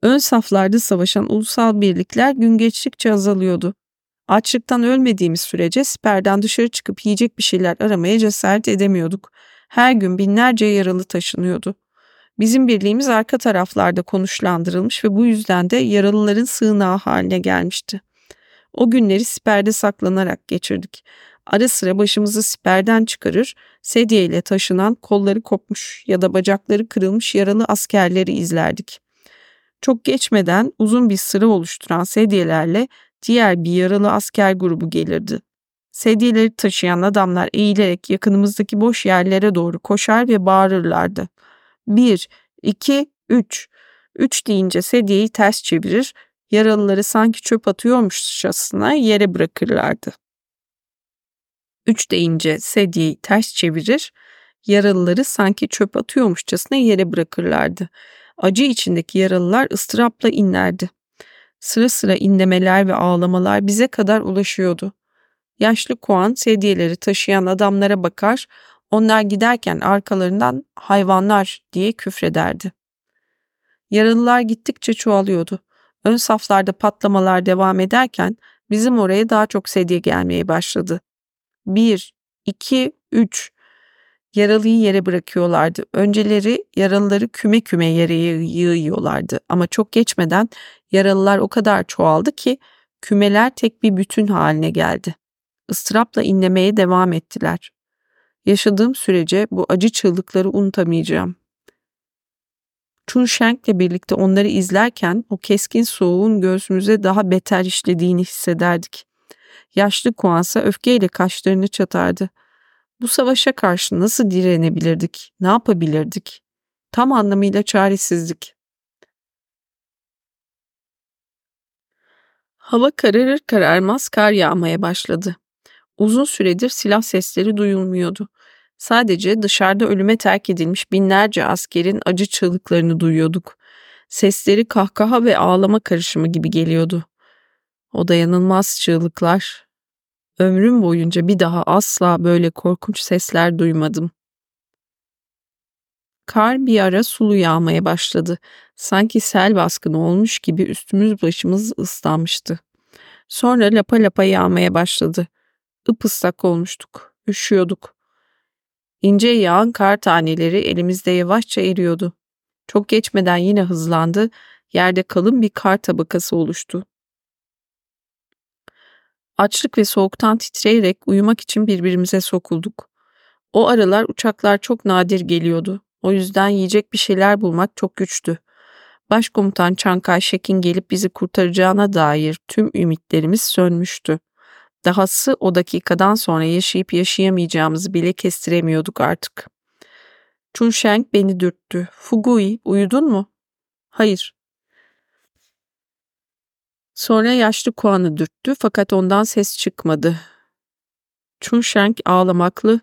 Ön saflarda savaşan ulusal birlikler gün geçtikçe azalıyordu. Açlıktan ölmediğimiz sürece siperden dışarı çıkıp yiyecek bir şeyler aramaya cesaret edemiyorduk. Her gün binlerce yaralı taşınıyordu. Bizim birliğimiz arka taraflarda konuşlandırılmış ve bu yüzden de yaralıların sığınağı haline gelmişti. O günleri siperde saklanarak geçirdik. Ara sıra başımızı siperden çıkarır, sedye ile taşınan kolları kopmuş ya da bacakları kırılmış yaralı askerleri izlerdik. Çok geçmeden uzun bir sıra oluşturan sedyelerle diğer bir yaralı asker grubu gelirdi. Sedyeleri taşıyan adamlar eğilerek yakınımızdaki boş yerlere doğru koşar ve bağırırlardı. Bir, iki, üç. Üç deyince sedyeyi ters çevirir, yaralıları sanki çöp atıyormuşçasına yere bırakırlardı. Üç deyince sedyeyi ters çevirir, yaralıları sanki çöp atıyormuşçasına yere bırakırlardı. Acı içindeki yaralılar ıstırapla inlerdi. Sıra sıra inlemeler ve ağlamalar bize kadar ulaşıyordu. Yaşlı Kuan sedyeleri taşıyan adamlara bakar, onlar giderken arkalarından hayvanlar diye küfrederdi. Yaralılar gittikçe çoğalıyordu. Ön saflarda patlamalar devam ederken bizim oraya daha çok sedye gelmeye başladı. Bir, iki, üç. Yaralıyı yere bırakıyorlardı. Önceleri yaralıları küme küme yere yığıyorlardı. Ama çok geçmeden yaralılar o kadar çoğaldı ki kümeler tek bir bütün haline geldi. Istırapla inlemeye devam ettiler. Yaşadığım sürece bu acı çığlıkları unutamayacağım. Chun Shank'le birlikte onları izlerken o keskin soğuğun göğsümüze daha beter işlediğini hissederdik. Yaşlı Kuansa öfkeyle kaşlarını çatardı. Bu savaşa karşı nasıl direnebilirdik? Ne yapabilirdik? Tam anlamıyla çaresizlik. Hava kararır kararmaz kar yağmaya başladı. Uzun süredir silah sesleri duyulmuyordu. Sadece dışarıda ölüme terk edilmiş binlerce askerin acı çığlıklarını duyuyorduk. Sesleri kahkaha ve ağlama karışımı gibi geliyordu. O dayanılmaz çığlıklar. Ömrüm boyunca bir daha asla böyle korkunç sesler duymadım. Kar bir ara sulu yağmaya başladı. Sanki sel baskını olmuş gibi üstümüz başımız ıslanmıştı. Sonra lapa lapa yağmaya başladı. Ipıslak olmuştuk. Üşüyorduk. İnce yağan kar taneleri elimizde yavaşça eriyordu. Çok geçmeden yine hızlandı. Yerde kalın bir kar tabakası oluştu. Açlık ve soğuktan titreyerek uyumak için birbirimize sokulduk. O aralar uçaklar çok nadir geliyordu. O yüzden yiyecek bir şeyler bulmak çok güçtü. Başkomutan Çankay Şek'in gelip bizi kurtaracağına dair tüm ümitlerimiz sönmüştü. Dahası o dakikadan sonra yaşayıp yaşayamayacağımızı bile kestiremiyorduk artık. Chunsheng beni dürttü. Fugui, uyudun mu? Hayır. Sonra yaşlı Kuan'ı dürttü fakat ondan ses çıkmadı. Chunsheng ağlamaklı,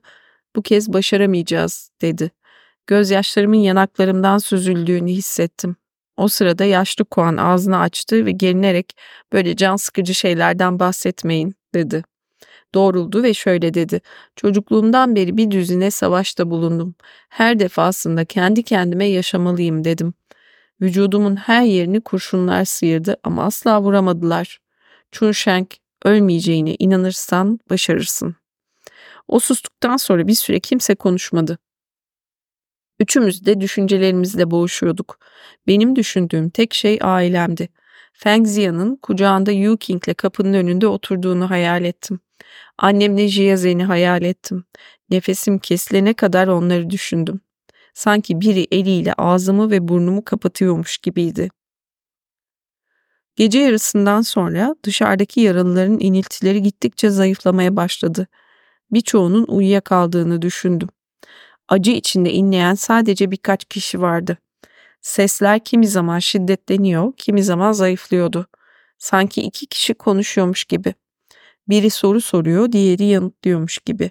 bu kez başaramayacağız dedi. Gözyaşlarımın yanaklarımdan süzüldüğünü hissettim. O sırada yaşlı Kuan ağzını açtı ve gerinerek böyle can sıkıcı şeylerden bahsetmeyin dedi. Doğruldu ve şöyle dedi. Çocukluğumdan beri bir düzine savaşta bulundum. Her defasında kendi kendime yaşamalıyım dedim. Vücudumun her yerini kurşunlar sıyırdı ama asla vuramadılar. Chunsheng ölmeyeceğine inanırsan başarırsın. O sustuktan sonra bir süre kimse konuşmadı. Üçümüz de düşüncelerimizle boğuşuyorduk. Benim düşündüğüm tek şey ailemdi. Feng Zia'nın kucağında Yu King'le kapının önünde oturduğunu hayal ettim. Annemle Jiazen'i hayal ettim. Nefesim kesilene kadar onları düşündüm. Sanki biri eliyle ağzımı ve burnumu kapatıyormuş gibiydi. Gece yarısından sonra dışarıdaki yaralıların iniltileri gittikçe zayıflamaya başladı. Birçoğunun uyuyakaldığını düşündüm. Acı içinde inleyen sadece birkaç kişi vardı. Sesler kimi zaman şiddetleniyor, kimi zaman zayıflıyordu. Sanki iki kişi konuşuyormuş gibi. Biri soru soruyor, diğeri yanıtlıyormuş gibi.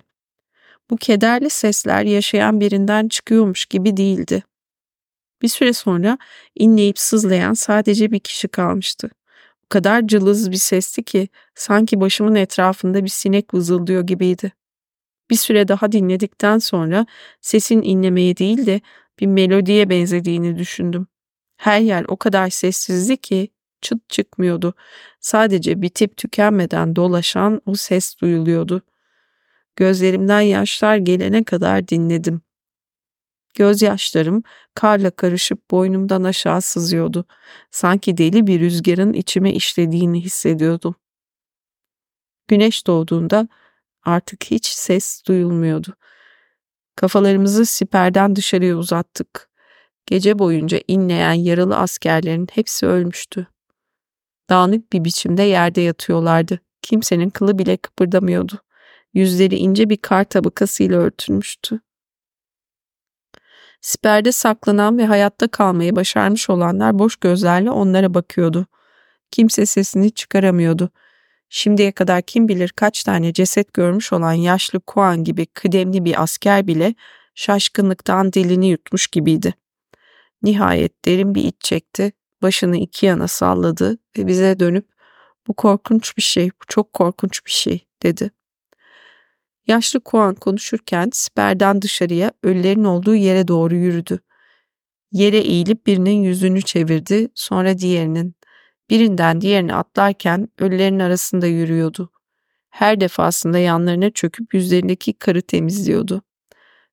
Bu kederli sesler yaşayan birinden çıkıyormuş gibi değildi. Bir süre sonra inleyip sızlayan sadece bir kişi kalmıştı. O kadar cılız bir sesti ki sanki başımın etrafında bir sinek vızıldıyor gibiydi. Bir süre daha dinledikten sonra sesin inlemeye değil de bir melodiye benzediğini düşündüm. Her yer o kadar sessizdi ki çıt çıkmıyordu. Sadece bitip tükenmeden dolaşan o ses duyuluyordu. Gözlerimden yaşlar gelene kadar dinledim. Gözyaşlarım karla karışıp boynumdan aşağı sızıyordu. Sanki deli bir rüzgarın içime işlediğini hissediyordum. Güneş doğduğunda artık hiç ses duyulmuyordu. Kafalarımızı siperden dışarıya uzattık. Gece boyunca inleyen yaralı askerlerin hepsi ölmüştü. Dağınık bir biçimde yerde yatıyorlardı. Kimsenin kılı bile kıpırdamıyordu. Yüzleri ince bir kar tabakasıyla örtülmüştü. Siperde saklanan ve hayatta kalmayı başarmış olanlar boş gözlerle onlara bakıyordu. Kimse sesini çıkaramıyordu. Şimdiye kadar kim bilir kaç tane ceset görmüş olan yaşlı Kuan gibi kıdemli bir asker bile şaşkınlıktan dilini yutmuş gibiydi. Nihayet derin bir iç çekti, başını iki yana salladı ve bize dönüp bu korkunç bir şey, bu çok korkunç bir şey dedi. Yaşlı Kuan konuşurken siperden dışarıya ölülerin olduğu yere doğru yürüdü. Yere eğilip birinin yüzünü çevirdi, sonra diğerinin. Birinden diğerine atlarken ölülerin arasında yürüyordu. Her defasında yanlarına çöküp yüzlerindeki karı temizliyordu.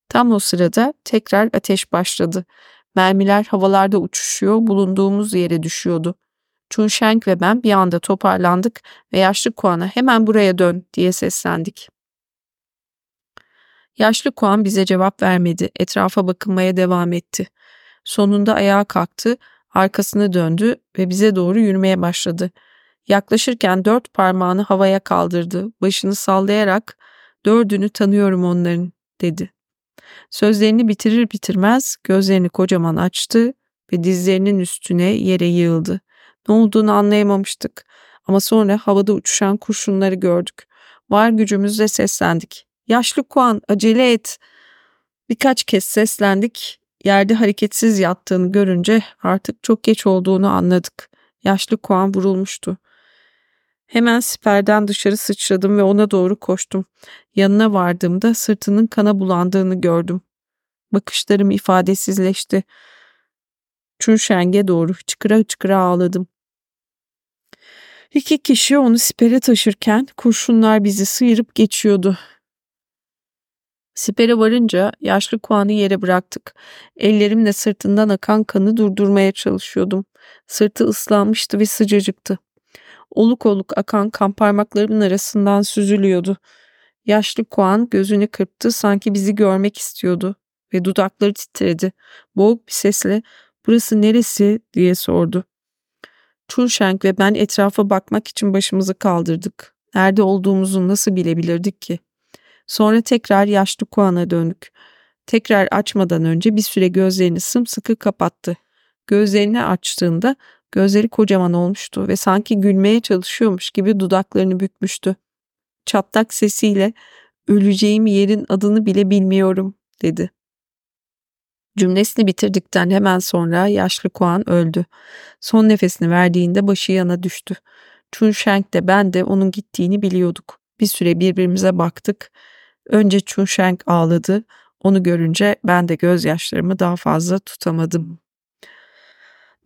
Tam o sırada tekrar ateş başladı. Mermiler havalarda uçuşuyor, bulunduğumuz yere düşüyordu. Chunsheng ve ben bir anda toparlandık ve yaşlı Kuan'a hemen buraya dön diye seslendik. Yaşlı Kuan bize cevap vermedi. Etrafa bakınmaya devam etti. Sonunda ayağa kalktı, arkasını döndü ve bize doğru yürümeye başladı. Yaklaşırken dört parmağını havaya kaldırdı. Başını sallayarak dördünü tanıyorum onların dedi. Sözlerini bitirir bitirmez gözlerini kocaman açtı ve dizlerinin üstüne yere yığıldı. Ne olduğunu anlayamamıştık ama sonra havada uçuşan kurşunları gördük. Var gücümüzle seslendik. Yaşlı Kuan acele et. Birkaç kez seslendik. Yerde hareketsiz yattığını görünce artık çok geç olduğunu anladık. Yaşlı Kuan vurulmuştu. Hemen siperden dışarı sıçradım ve ona doğru koştum. Yanına vardığımda sırtının kana bulandığını gördüm. Bakışlarım ifadesizleşti. Çunşeng'e doğru çıkıra çıkıra ağladım. İki kişi onu sipere taşırken kurşunlar bizi sıyırıp geçiyordu. Sipere varınca yaşlı Kuan'ı yere bıraktık. Ellerimle sırtından akan kanı durdurmaya çalışıyordum. Sırtı ıslanmıştı ve sıcacıktı. Oluk oluk akan kan parmaklarımın arasından süzülüyordu. Yaşlı Kuan gözünü kırptı sanki bizi görmek istiyordu ve dudakları titredi. Boğuk bir sesle burası neresi diye sordu. Chunsheng ve ben etrafa bakmak için başımızı kaldırdık. Nerede olduğumuzu nasıl bilebilirdik ki? Sonra tekrar yaşlı Kuan'a döndük. Tekrar açmadan önce bir süre gözlerini sımsıkı kapattı. Gözlerini açtığında gözleri kocaman olmuştu ve sanki gülmeye çalışıyormuş gibi dudaklarını bükmüştü. Çatlak sesiyle öleceğim yerin adını bile bilmiyorum dedi. Cümlesini bitirdikten hemen sonra yaşlı Kuan öldü. Son nefesini verdiğinde başı yana düştü. Chun Sheng de ben de onun gittiğini biliyorduk. Bir süre birbirimize baktık. Önce Chun Sheng ağladı. Onu görünce ben de gözyaşlarımı daha fazla tutamadım.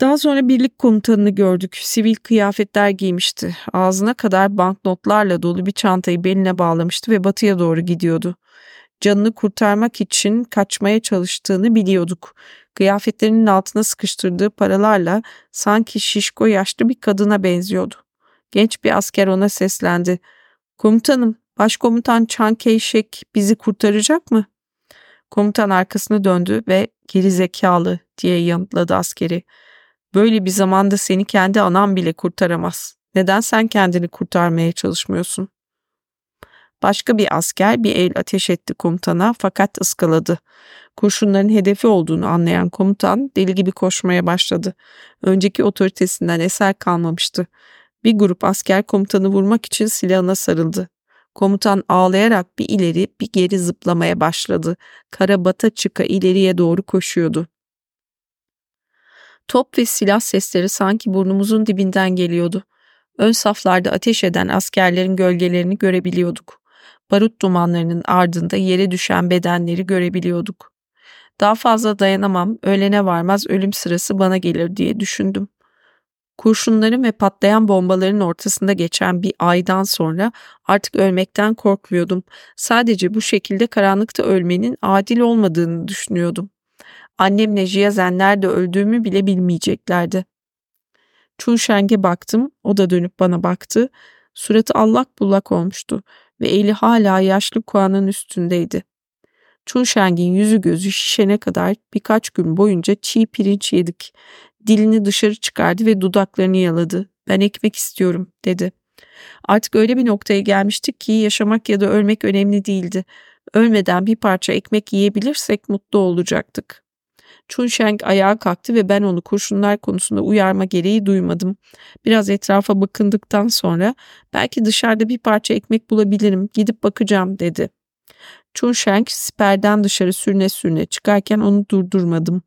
Daha sonra birlik komutanını gördük. Sivil kıyafetler giymişti. Ağzına kadar banknotlarla dolu bir çantayı beline bağlamıştı ve batıya doğru gidiyordu. Canını kurtarmak için kaçmaya çalıştığını biliyorduk. Kıyafetlerinin altına sıkıştırdığı paralarla sanki şişko yaşlı bir kadına benziyordu. Genç bir asker ona seslendi. Komutanım, başkomutan Chan Keyşek bizi kurtaracak mı? Komutan arkasını döndü ve geri zekalı diye yanıtladı askeri. Böyle bir zamanda seni kendi anan bile kurtaramaz. Neden sen kendini kurtarmaya çalışmıyorsun? Başka bir asker bir el ateş etti komutana fakat ıskaladı. Kurşunların hedefi olduğunu anlayan komutan deli gibi koşmaya başladı. Önceki otoritesinden eser kalmamıştı. Bir grup asker komutanı vurmak için silahına sarıldı. Komutan ağlayarak bir ileri bir geri zıplamaya başladı. Kara bata çıka ileriye doğru koşuyordu. Top ve silah sesleri sanki burnumuzun dibinden geliyordu. Ön saflarda ateş eden askerlerin gölgelerini görebiliyorduk. Barut dumanlarının ardında yere düşen bedenleri görebiliyorduk. Daha fazla dayanamam, öğlene varmaz ölüm sırası bana gelir diye düşündüm. Kurşunların ve patlayan bombaların ortasında geçen bir aydan sonra artık ölmekten korkmuyordum. Sadece bu şekilde karanlıkta ölmenin adil olmadığını düşünüyordum. Annemle Jiyazen nerede öldüğümü bile bilmeyeceklerdi. Chunsheng'e baktım, o da dönüp bana baktı. Suratı allak bullak olmuştu ve eli hala yaşlı Kuan'ın üstündeydi. Chunsheng'in yüzü gözü şişene kadar birkaç gün boyunca çiğ pirinç yedik. Dilini dışarı çıkardı ve dudaklarını yaladı. Ben ekmek istiyorum dedi. Artık öyle bir noktaya gelmiştik ki yaşamak ya da ölmek önemli değildi. Ölmeden bir parça ekmek yiyebilirsek mutlu olacaktık. Chunsheng ayağa kalktı ve ben onu kurşunlar konusunda uyarma gereği duymadım. Biraz etrafa bakındıktan sonra belki dışarıda bir parça ekmek bulabilirim gidip bakacağım dedi. Chunsheng siperden dışarı sürüne sürüne çıkarken onu durdurmadım.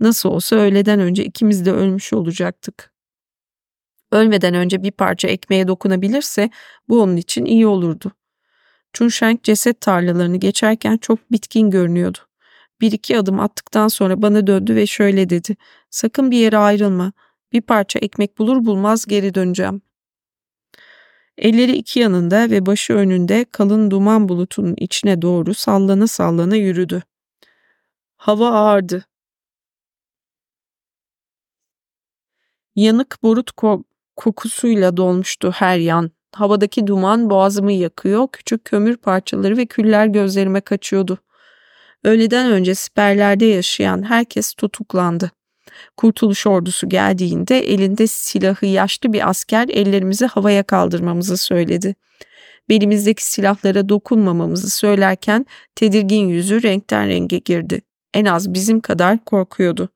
Nasıl olsa öğleden önce ikimiz de ölmüş olacaktık. Ölmeden önce bir parça ekmeğe dokunabilirse bu onun için iyi olurdu. Chunsheng ceset tarlalarını geçerken çok bitkin görünüyordu. Bir iki adım attıktan sonra bana döndü ve şöyle dedi. Sakın bir yere ayrılma. Bir parça ekmek bulur bulmaz geri döneceğim. Elleri iki yanında ve başı önünde kalın duman bulutunun içine doğru sallana sallana yürüdü. Hava ağırdı. Yanık borut ko kokusuyla dolmuştu her yan. Havadaki duman boğazımı yakıyor, küçük kömür parçaları ve küller gözlerime kaçıyordu. Öğleden önce siperlerde yaşayan herkes tutuklandı. Kurtuluş ordusu geldiğinde elinde silahı yaşlı bir asker ellerimizi havaya kaldırmamızı söyledi. Belimizdeki silahlara dokunmamamızı söylerken tedirgin yüzü renkten renge girdi. En az bizim kadar korkuyordu.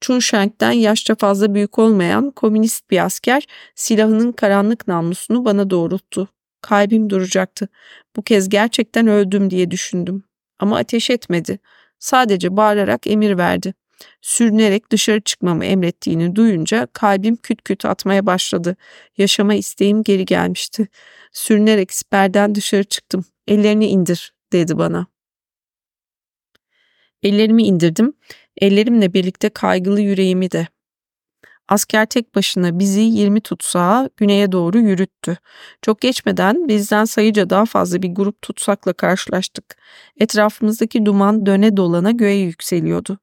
Chunsheng'den yaşça fazla büyük olmayan komünist bir asker silahının karanlık namlusunu bana doğrulttu. Kalbim duracaktı. Bu kez gerçekten öldüm diye düşündüm. Ama ateş etmedi. Sadece bağırarak emir verdi. Sürünerek dışarı çıkmamı emrettiğini duyunca kalbim küt küt atmaya başladı. Yaşama isteğim geri gelmişti. Sürünerek siperden dışarı çıktım. Ellerini indir dedi bana. Ellerimi indirdim. Ellerimle birlikte kaygılı yüreğimi de. Asker tek başına bizi 20 tutsağa güneye doğru yürüttü. Çok geçmeden bizden sayıca daha fazla bir grup tutsakla karşılaştık. Etrafımızdaki duman döne dolana göğe yükseliyordu.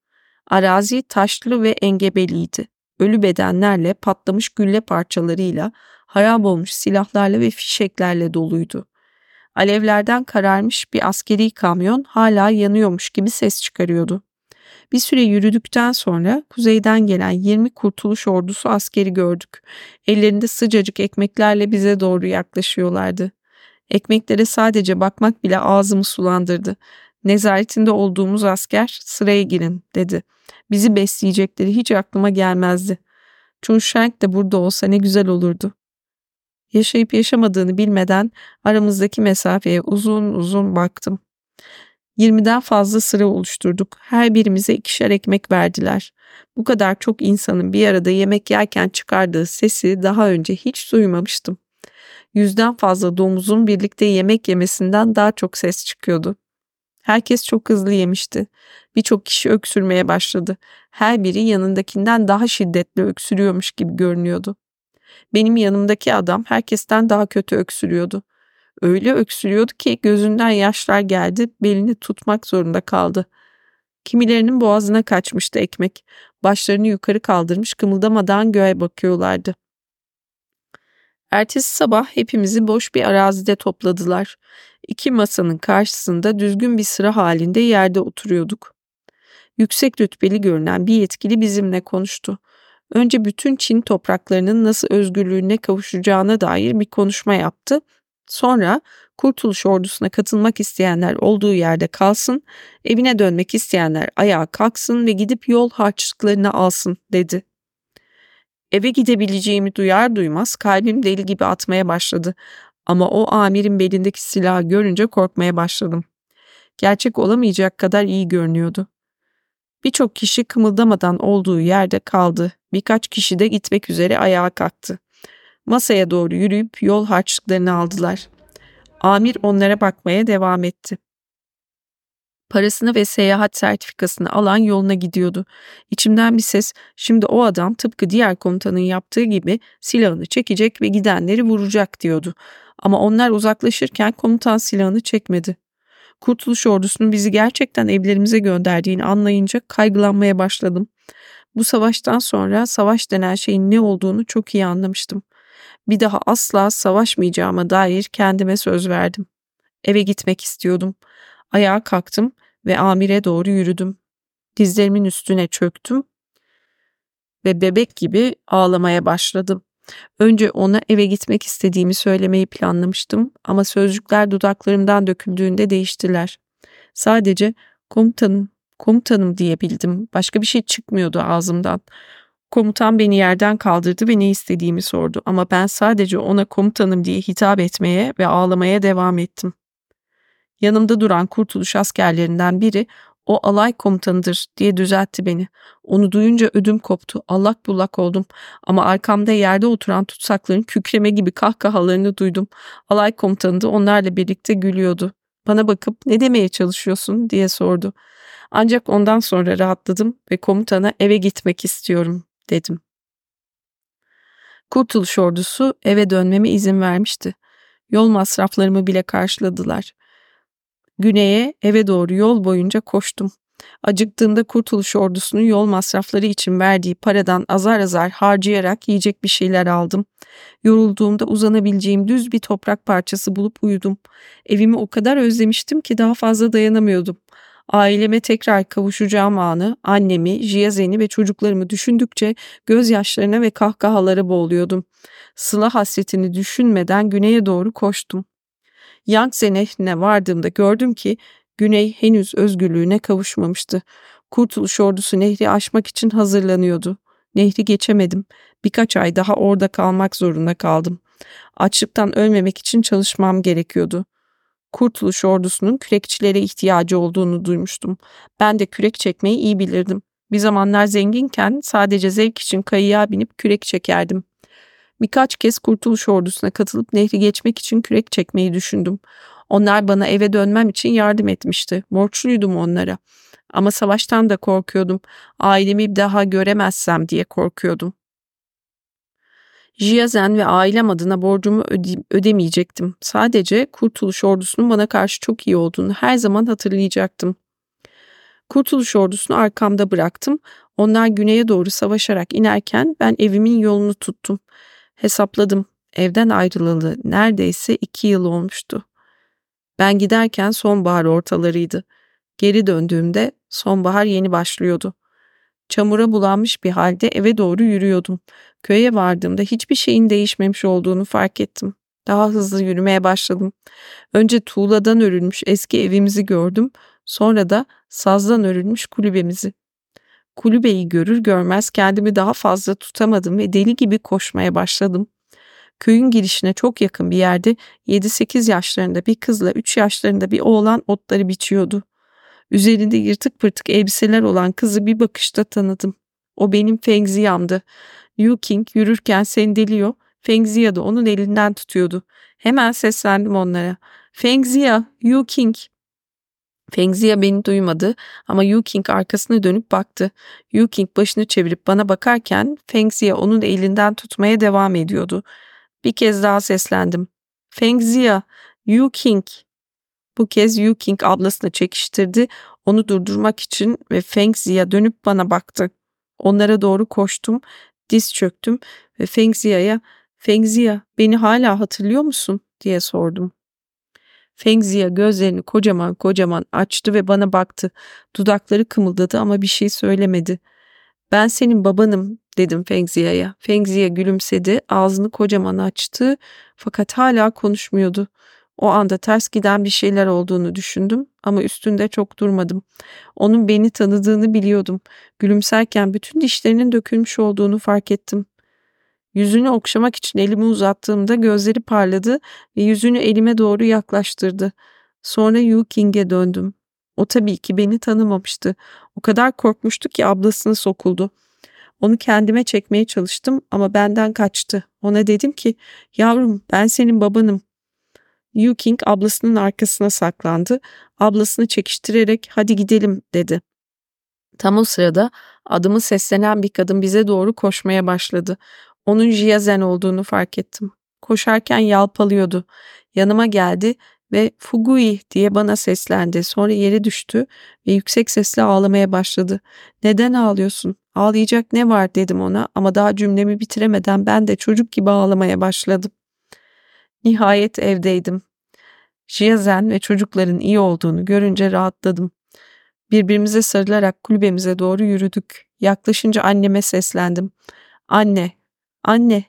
Arazi taşlı ve engebeliydi. Ölü bedenlerle, patlamış gülle parçalarıyla, harap olmuş silahlarla ve fişeklerle doluydu. Alevlerden kararmış bir askeri kamyon hala yanıyormuş gibi ses çıkarıyordu. Bir süre yürüdükten sonra kuzeyden gelen 20 kurtuluş ordusu askeri gördük. Ellerinde sıcacık ekmeklerle bize doğru yaklaşıyorlardı. Ekmeklere sadece bakmak bile ağzımı sulandırdı. Nezaretinde olduğumuz asker sıraya girin dedi. Bizi besleyecekleri hiç aklıma gelmezdi. Chunsheng de burada olsa ne güzel olurdu. Yaşayıp yaşamadığını bilmeden aramızdaki mesafeye uzun uzun baktım. 20'den fazla sıra oluşturduk. Her birimize ikişer ekmek verdiler. Bu kadar çok insanın bir arada yemek yerken çıkardığı sesi daha önce hiç duymamıştım. Yüzden fazla domuzun birlikte yemek yemesinden daha çok ses çıkıyordu. Herkes çok hızlı yemişti. Birçok kişi öksürmeye başladı. Her biri yanındakinden daha şiddetli öksürüyormuş gibi görünüyordu. Benim yanımdaki adam herkesten daha kötü öksürüyordu. Öyle öksürüyordu ki gözünden yaşlar geldi, belini tutmak zorunda kaldı. Kimilerinin boğazına kaçmıştı ekmek. Başlarını yukarı kaldırmış kımıldamadan göğe bakıyorlardı. Ertesi sabah hepimizi boş bir arazide topladılar. İki masanın karşısında düzgün bir sıra halinde yerde oturuyorduk. Yüksek rütbeli görünen bir yetkili bizimle konuştu. Önce bütün Çin topraklarının nasıl özgürlüğüne kavuşacağına dair bir konuşma yaptı Sonra Kurtuluş Ordusu'na katılmak isteyenler olduğu yerde kalsın, evine dönmek isteyenler ayağa kalksın ve gidip yol harçlıklarını alsın dedi. Eve gidebileceğimi duyar duymaz kalbim deli gibi atmaya başladı. Ama o amirin belindeki silahı görünce korkmaya başladım. Gerçek olamayacak kadar iyi görünüyordu. Birçok kişi kımıldamadan olduğu yerde kaldı. Birkaç kişi de gitmek üzere ayağa kalktı. Masaya doğru yürüyüp yol harçlıklarını aldılar. Amir onlara bakmaya devam etti. Parasını ve seyahat sertifikasını alan yoluna gidiyordu. İçimden bir ses şimdi o adam tıpkı diğer komutanın yaptığı gibi silahını çekecek ve gidenleri vuracak diyordu. Ama onlar uzaklaşırken komutan silahını çekmedi. Kurtuluş ordusunun bizi gerçekten evlerimize gönderdiğini anlayınca kaygılanmaya başladım. Bu savaştan sonra savaş denen şeyin ne olduğunu çok iyi anlamıştım. Bir daha asla savaşmayacağıma dair kendime söz verdim. Eve gitmek istiyordum. Ayağa kalktım ve amire doğru yürüdüm. Dizlerimin üstüne çöktüm ve bebek gibi ağlamaya başladım. Önce ona eve gitmek istediğimi söylemeyi planlamıştım ama sözcükler dudaklarımdan döküldüğünde değiştiler. Sadece komutanım, komutanım diyebildim. Başka bir şey çıkmıyordu ağzımdan. Komutan beni yerden kaldırdı ve ne istediğimi sordu ama ben sadece ona komutanım diye hitap etmeye ve ağlamaya devam ettim. Yanımda duran kurtuluş askerlerinden biri o alay komutanıdır diye düzeltti beni. Onu duyunca ödüm koptu. Allak bullak oldum. Ama arkamda yerde oturan tutsakların kükreme gibi kahkahalarını duydum. Alay komutanı da onlarla birlikte gülüyordu. Bana bakıp ne demeye çalışıyorsun diye sordu. Ancak ondan sonra rahatladım ve komutana eve gitmek istiyorum dedim. Kurtuluş ordusu eve dönmeme izin vermişti. Yol masraflarımı bile karşıladılar. Güneye eve doğru yol boyunca koştum. Acıktığımda Kurtuluş Ordusu'nun yol masrafları için verdiği paradan azar azar harcayarak yiyecek bir şeyler aldım. Yorulduğumda uzanabileceğim düz bir toprak parçası bulup uyudum. Evimi o kadar özlemiştim ki daha fazla dayanamıyordum. Aileme tekrar kavuşacağım anı, annemi, Jiyazen'i ve çocuklarımı düşündükçe gözyaşlarına ve kahkahalara boğuluyordum. Sıla hasretini düşünmeden güneye doğru koştum. Yangtze Nehri'ne vardığımda gördüm ki Güney henüz özgürlüğüne kavuşmamıştı. Kurtuluş ordusu nehri aşmak için hazırlanıyordu. Nehri geçemedim. Birkaç ay daha orada kalmak zorunda kaldım. Açlıktan ölmemek için çalışmam gerekiyordu. Kurtuluş ordusunun kürekçilere ihtiyacı olduğunu duymuştum. Ben de kürek çekmeyi iyi bilirdim. Bir zamanlar zenginken sadece zevk için kayığa binip kürek çekerdim. Birkaç kez Kurtuluş Ordusu'na katılıp nehri geçmek için kürek çekmeyi düşündüm. Onlar bana eve dönmem için yardım etmişti. Borçluydum onlara. Ama savaştan da korkuyordum. Ailemi bir daha göremezsem diye korkuyordum. Jiyazen ve ailem adına borcumu öde ödemeyecektim. Sadece Kurtuluş Ordusu'nun bana karşı çok iyi olduğunu her zaman hatırlayacaktım. Kurtuluş Ordusu'nu arkamda bıraktım. Onlar güneye doğru savaşarak inerken ben evimin yolunu tuttum. Hesapladım. Evden ayrılalı neredeyse iki yıl olmuştu. Ben giderken sonbahar ortalarıydı. Geri döndüğümde sonbahar yeni başlıyordu. Çamura bulanmış bir halde eve doğru yürüyordum. Köye vardığımda hiçbir şeyin değişmemiş olduğunu fark ettim. Daha hızlı yürümeye başladım. Önce tuğladan örülmüş eski evimizi gördüm. Sonra da sazdan örülmüş kulübemizi. Kulübeyi görür görmez kendimi daha fazla tutamadım ve deli gibi koşmaya başladım. Köyün girişine çok yakın bir yerde 7-8 yaşlarında bir kızla 3 yaşlarında bir oğlan otları biçiyordu. Üzerinde yırtık pırtık elbiseler olan kızı bir bakışta tanıdım. O benim Fengziya'mdı. Yu King yürürken sendeliyor, Fengziya da onun elinden tutuyordu. Hemen seslendim onlara. Fengziya, Yu King. Fengziya beni duymadı ama Yu King arkasını dönüp baktı. Yu King başını çevirip bana bakarken Fengziya onun elinden tutmaya devam ediyordu. Bir kez daha seslendim. Fengziya, Yu King. Bu kez Yu King ablasını çekiştirdi onu durdurmak için ve Fengziya dönüp bana baktı. Onlara doğru koştum, diz çöktüm ve Fengziya'ya Fengziya beni hala hatırlıyor musun diye sordum. Fengziya gözlerini kocaman kocaman açtı ve bana baktı. Dudakları kımıldadı ama bir şey söylemedi. Ben senin babanım dedim Fengziya'ya. Fengziya gülümsedi, ağzını kocaman açtı fakat hala konuşmuyordu. O anda ters giden bir şeyler olduğunu düşündüm ama üstünde çok durmadım. Onun beni tanıdığını biliyordum. Gülümserken bütün dişlerinin dökülmüş olduğunu fark ettim. Yüzünü okşamak için elimi uzattığımda gözleri parladı ve yüzünü elime doğru yaklaştırdı. Sonra Yu King'e döndüm. O tabii ki beni tanımamıştı. O kadar korkmuştu ki ablasına sokuldu. Onu kendime çekmeye çalıştım ama benden kaçtı. Ona dedim ki yavrum ben senin babanım. Yu King ablasının arkasına saklandı. Ablasını çekiştirerek hadi gidelim dedi. Tam o sırada adımı seslenen bir kadın bize doğru koşmaya başladı. Onun Jiyazen olduğunu fark ettim. Koşarken yalpalıyordu. Yanıma geldi ve Fugui diye bana seslendi. Sonra yere düştü ve yüksek sesle ağlamaya başladı. Neden ağlıyorsun? Ağlayacak ne var dedim ona ama daha cümlemi bitiremeden ben de çocuk gibi ağlamaya başladım. Nihayet evdeydim. Jiyazen ve çocukların iyi olduğunu görünce rahatladım. Birbirimize sarılarak kulübemize doğru yürüdük. Yaklaşınca anneme seslendim. Anne, anne.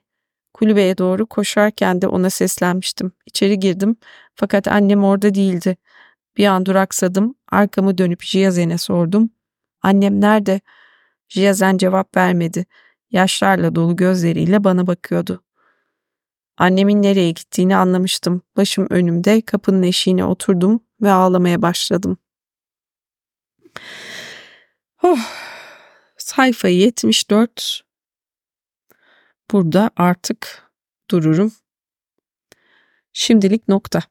Kulübeye doğru koşarken de ona seslenmiştim. İçeri girdim fakat annem orada değildi. Bir an duraksadım. Arkamı dönüp Jiyazen'e sordum. Annem nerede? Jiyazen cevap vermedi. Yaşlarla dolu gözleriyle bana bakıyordu. Annemin nereye gittiğini anlamıştım. Başım önümde kapının eşiğine oturdum ve ağlamaya başladım. Oh, sayfa 74. Burada artık dururum. Şimdilik nokta.